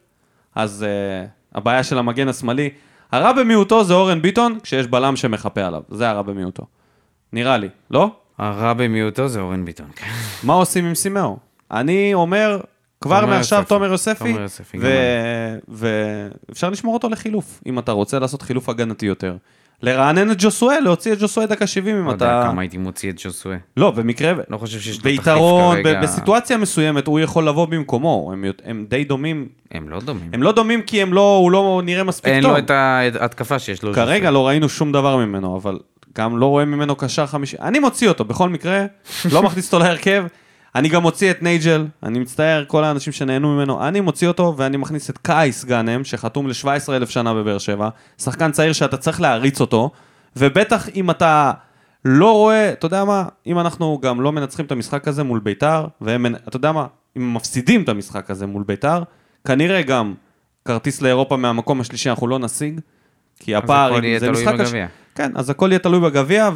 אז uh, הבעיה של המגן השמאלי, הרע במיעוטו זה אורן ביטון, כשיש בלם שמחפה עליו, זה הרע במיעוטו. נראה לי, לא? הרע במיעוטו זה אורן ביטון, כן. מה עושים עם סימאו? אני אומר, כבר מעכשיו יוספי. תומר יוספי, תומר יוספי, ואפשר לשמור אותו לחילוף, אם אתה רוצה לעשות חילוף הגנתי יותר. לרענן את ג'וסואל, להוציא את ג'וסואל דקה 70 אם לא אתה... יודע כמה הייתי מוציא את ג'וסואה. לא, במקרה... לא חושב שיש לו תחליף ביתרון, כרגע. ב- בסיטואציה מסוימת הוא יכול לבוא במקומו, הם, הם די דומים. הם לא דומים. הם לא דומים כי הם לא, הוא לא נראה מספיק אין טוב. לו את ההתקפה שיש לו. כרגע. לא ראינו שום דבר ממנו, אבל גם לא רואה ממנו קשר חמישי. אני מוציא אותו, בכל מקרה, לא מכניס אותו להרכב. אני גם מוציא את נייג'ל, אני מצטער, כל האנשים שנהנו ממנו, אני מוציא אותו ואני מכניס את קייס גאנם, שחתום ל-17,000 שנה בבאר שבע, שחקן צעיר שאתה צריך להריץ אותו, ובטח אם אתה לא רואה, אתה יודע מה, אם אנחנו גם לא מנצחים את המשחק הזה מול ביתר, והם, אתה יודע מה, אם מפסידים את המשחק הזה מול ביתר, כנראה גם כרטיס לאירופה מהמקום השלישי אנחנו לא נשיג, כי הפער, הכל אם יהיה זה תלוי משחק הש- בגביע. כן, אז הכל יהיה תלוי בגביע,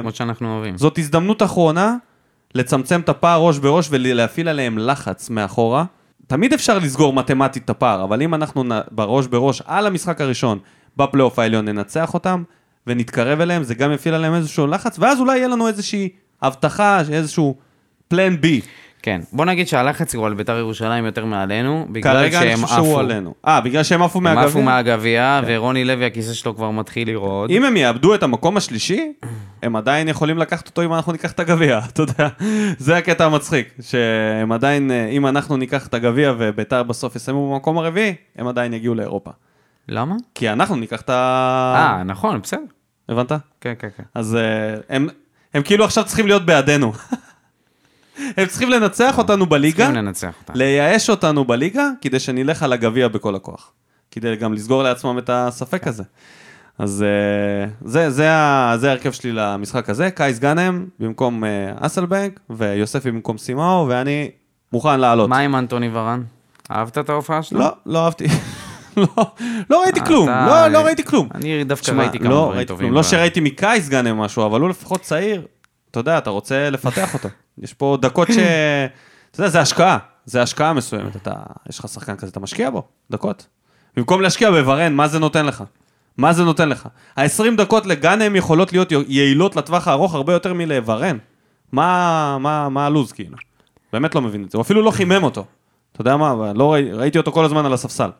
כמו שאנחנו אוהבים. וזאת הזדמנות אחרונה לצמצם את הפער ראש בראש ולהפעיל עליהם לחץ מאחורה. תמיד אפשר לסגור מתמטית את הפער, אבל אם אנחנו בראש בראש על המשחק הראשון בפלייאוף העליון ננצח אותם ונתקרב אליהם, זה גם יפעיל עליהם איזשהו לחץ, ואז אולי יהיה לנו איזושהי הבטחה, איזשהו פלן בי. כן. בוא נגיד שהלחץ הוא על בית"ר ירושלים יותר מעלינו, בגלל כרגע שהם חושב שהוא עפו. עלינו. אה, בגלל שהם עפו הם עפו מהגביע? מהגביע, ורוני לוי, הכיסא שלו כבר מתחיל לרעוד. אם הם יאבדו את המקום השלישי, הם עדיין יכולים לקחת אותו אם אנחנו ניקח את הגביע, אתה יודע. זה הקטע המצחיק, שהם עדיין, אה, אם אנחנו ניקח את הגביע וביתר בסוף יסיימו במקום הרביעי, הם עדיין יגיעו לאירופה. למה? כי אנחנו ניקח את ה... אה, נכון, בסדר. הבנת? כן, כן, כן. אז אה, הם, הם כאילו עכשיו צריכים להיות בעדנו. הם צריכים לנצח אותנו בליגה, צריכים לנצח אותה. לייאש אותנו בליגה, כדי שנלך על הגביע בכל הכוח. כדי גם לסגור לעצמם את הספק הזה. אז אה, זה, זה, זה ההרכב שלי למשחק הזה, קייס גאנם במקום אה, אסלבנק, ויוספי במקום סימאו, ואני מוכן לעלות. מה עם אנטוני ורן? אהבת את ההופעה שלו? לא, לא אהבתי. לא, לא ראיתי כלום, לא, לא ראיתי כלום. אני דווקא ראיתי כמה לא דברים טובים. כלום. לא שראיתי מקייס גאנם משהו, אבל הוא לפחות צעיר. אתה יודע, אתה רוצה לפתח אותו. יש פה דקות ש... אתה יודע, זה השקעה. זה השקעה מסוימת. אתה, יש לך שחקן כזה, אתה משקיע בו, דקות. במקום להשקיע בוורן, מה זה נותן לך? מה זה נותן לך? ה-20 דקות לגאנם יכולות להיות יעילות לטווח הארוך הרבה יותר מלוורן. מה, מה, מה הלו"ז כאילו? באמת לא מבין את זה. הוא אפילו לא חימם אותו. אתה יודע מה? לא ראי, ראיתי אותו כל הזמן על הספסל.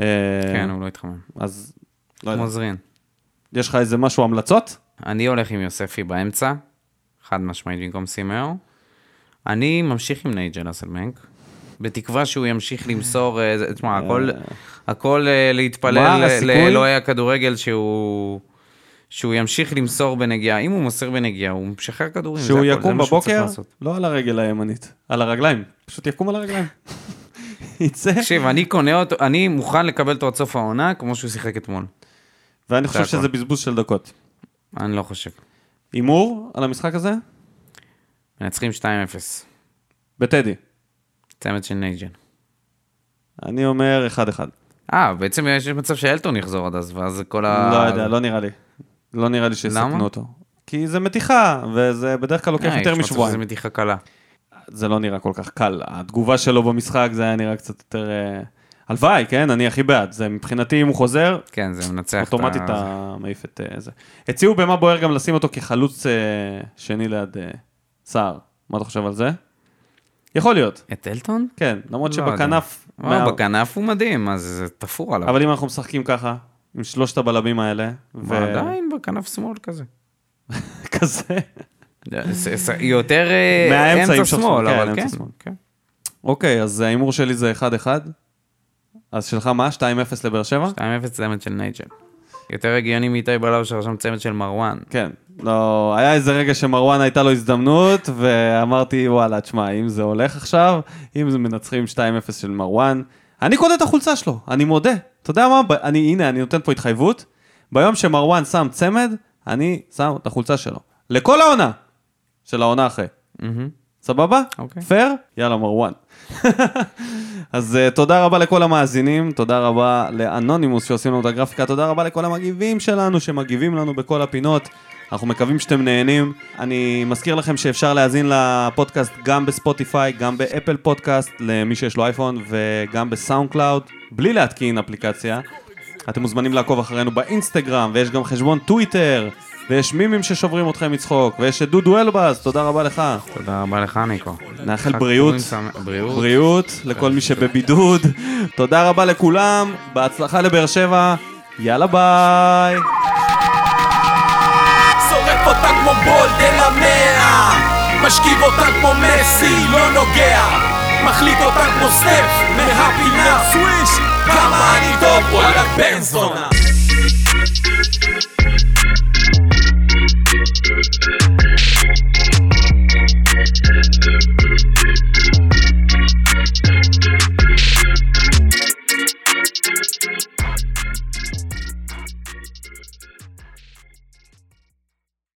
אה, כן, הוא לא התחמם. אז... לא יודע. כמו זרין. יש לך איזה משהו, המלצות? אני הולך עם יוספי באמצע, חד משמעית במקום סימאו. אני ממשיך עם נייג'ל אסלבנק, בתקווה שהוא ימשיך למסור, אה, תשמע, הכל, הכל אה, להתפלל? לאלוהי הכדורגל שהוא... שהוא ימשיך למסור בנגיעה, אם הוא מוסר בנגיעה, הוא משחרר כדורים, שהוא הכל, יקום בבוקר. לא על הרגל הימנית, על הרגליים. פשוט יקום על הרגליים. יצא. תקשיב, אני קונה אותו, אני מוכן לקבל אותו עד סוף העונה, כמו שהוא שיחק אתמול. ואני חושב. שזה בזבוז של דקות. אני לא חושב. הימור על המשחק הזה? מנצחים 2-0. בטדי. צמד של נייג'ל. אני אומר 1-1. אה, בעצם יש מצב שאלטון יחזור עד אז, ואז כל ה... לא יודע, לא נראה לי. לא נראה לי שיסכנו? אותו. כי זה מתיחה, וזה בדרך כלל לוקח אה, יותר משבועיים. שזה מתיחה קלה. זה לא נראה כל כך קל. התגובה שלו במשחק זה היה נראה קצת יותר... הלוואי, כן? אני הכי בעד. זה מבחינתי, אם הוא חוזר, כן, זה מנצח את ה... אוטומטית אתה מעיף את אה, זה. הציעו במה בוער גם לשים אותו כחלוץ אה, שני ליד אה, סער. מה אתה חושב על זה? יכול להיות, את אלטון? כן, למרות לא. שבכנף... וואו, מה- בכנף הוא מדהים, אז זה תפור עליו. אבל אם אנחנו משחקים ככה, עם שלושת הבלמים האלה, ועדיין בכנף שמאל כזה. וכזה, זה- זה יותר אמצע שמאל, כן, אבל כן. כן. אוקיי, אז ההימור שלי זה 1-1. אז שלך מה? 2-0 לבאר שבע? 2-0 צמד של נייג'ל. יותר הגיוני מאיתי בלאו שרשם צמד של מרואן. כן. לא, היה איזה רגע שמרואן הייתה לו הזדמנות, ואמרתי, וואלה, תשמע, אם זה הולך עכשיו, אם זה מנצחים 2-0 של מרואן, אני קונה את החולצה שלו, אני מודה. אתה יודע מה? אני, הנה, אני נותן פה התחייבות. ביום שמרואן שם צמד, אני שם את החולצה שלו. לכל העונה. של העונה אחרי. מהמם. סבבה? אוקיי. פייר? יאללה, מרואן. אז אה, תודה רבה לכל המאזינים, תודה רבה לאנונימוס שעושים לנו את הגרפיקה, תודה רבה לכל המגיבים שלנו שמגיבים לנו בכל הפינות. אנחנו מקווים שאתם נהנים. אני מזכיר לכם שאפשר להאזין לפודקאסט גם בספוטיפיי, גם באפל פודקאסט, למי שיש לו אייפון, וגם בסאונד קלאוד, בלי להתקין אפליקציה. אתם מוזמנים לעקוב אחרינו באינסטגרם, ויש גם חשבון טוויטר, ויש מימים ששוברים אתכם מצחוק, ויש את דודו אלבז, תודה רבה לך. תודה רבה לך, ניקו. נאחל בריאות. בריאות. בריאות לכל מי שבבידוד. תודה רבה לכולם, בהצלחה לבאר שבע, יאללה ביי. שורף אותה כמו בולד אל המאה משכיב אותה כמו מסי, לא נוגע מחליט אותה כמו סטף מהפינה סוויש כמה אני טוב, וואלה בן זונה Thursday.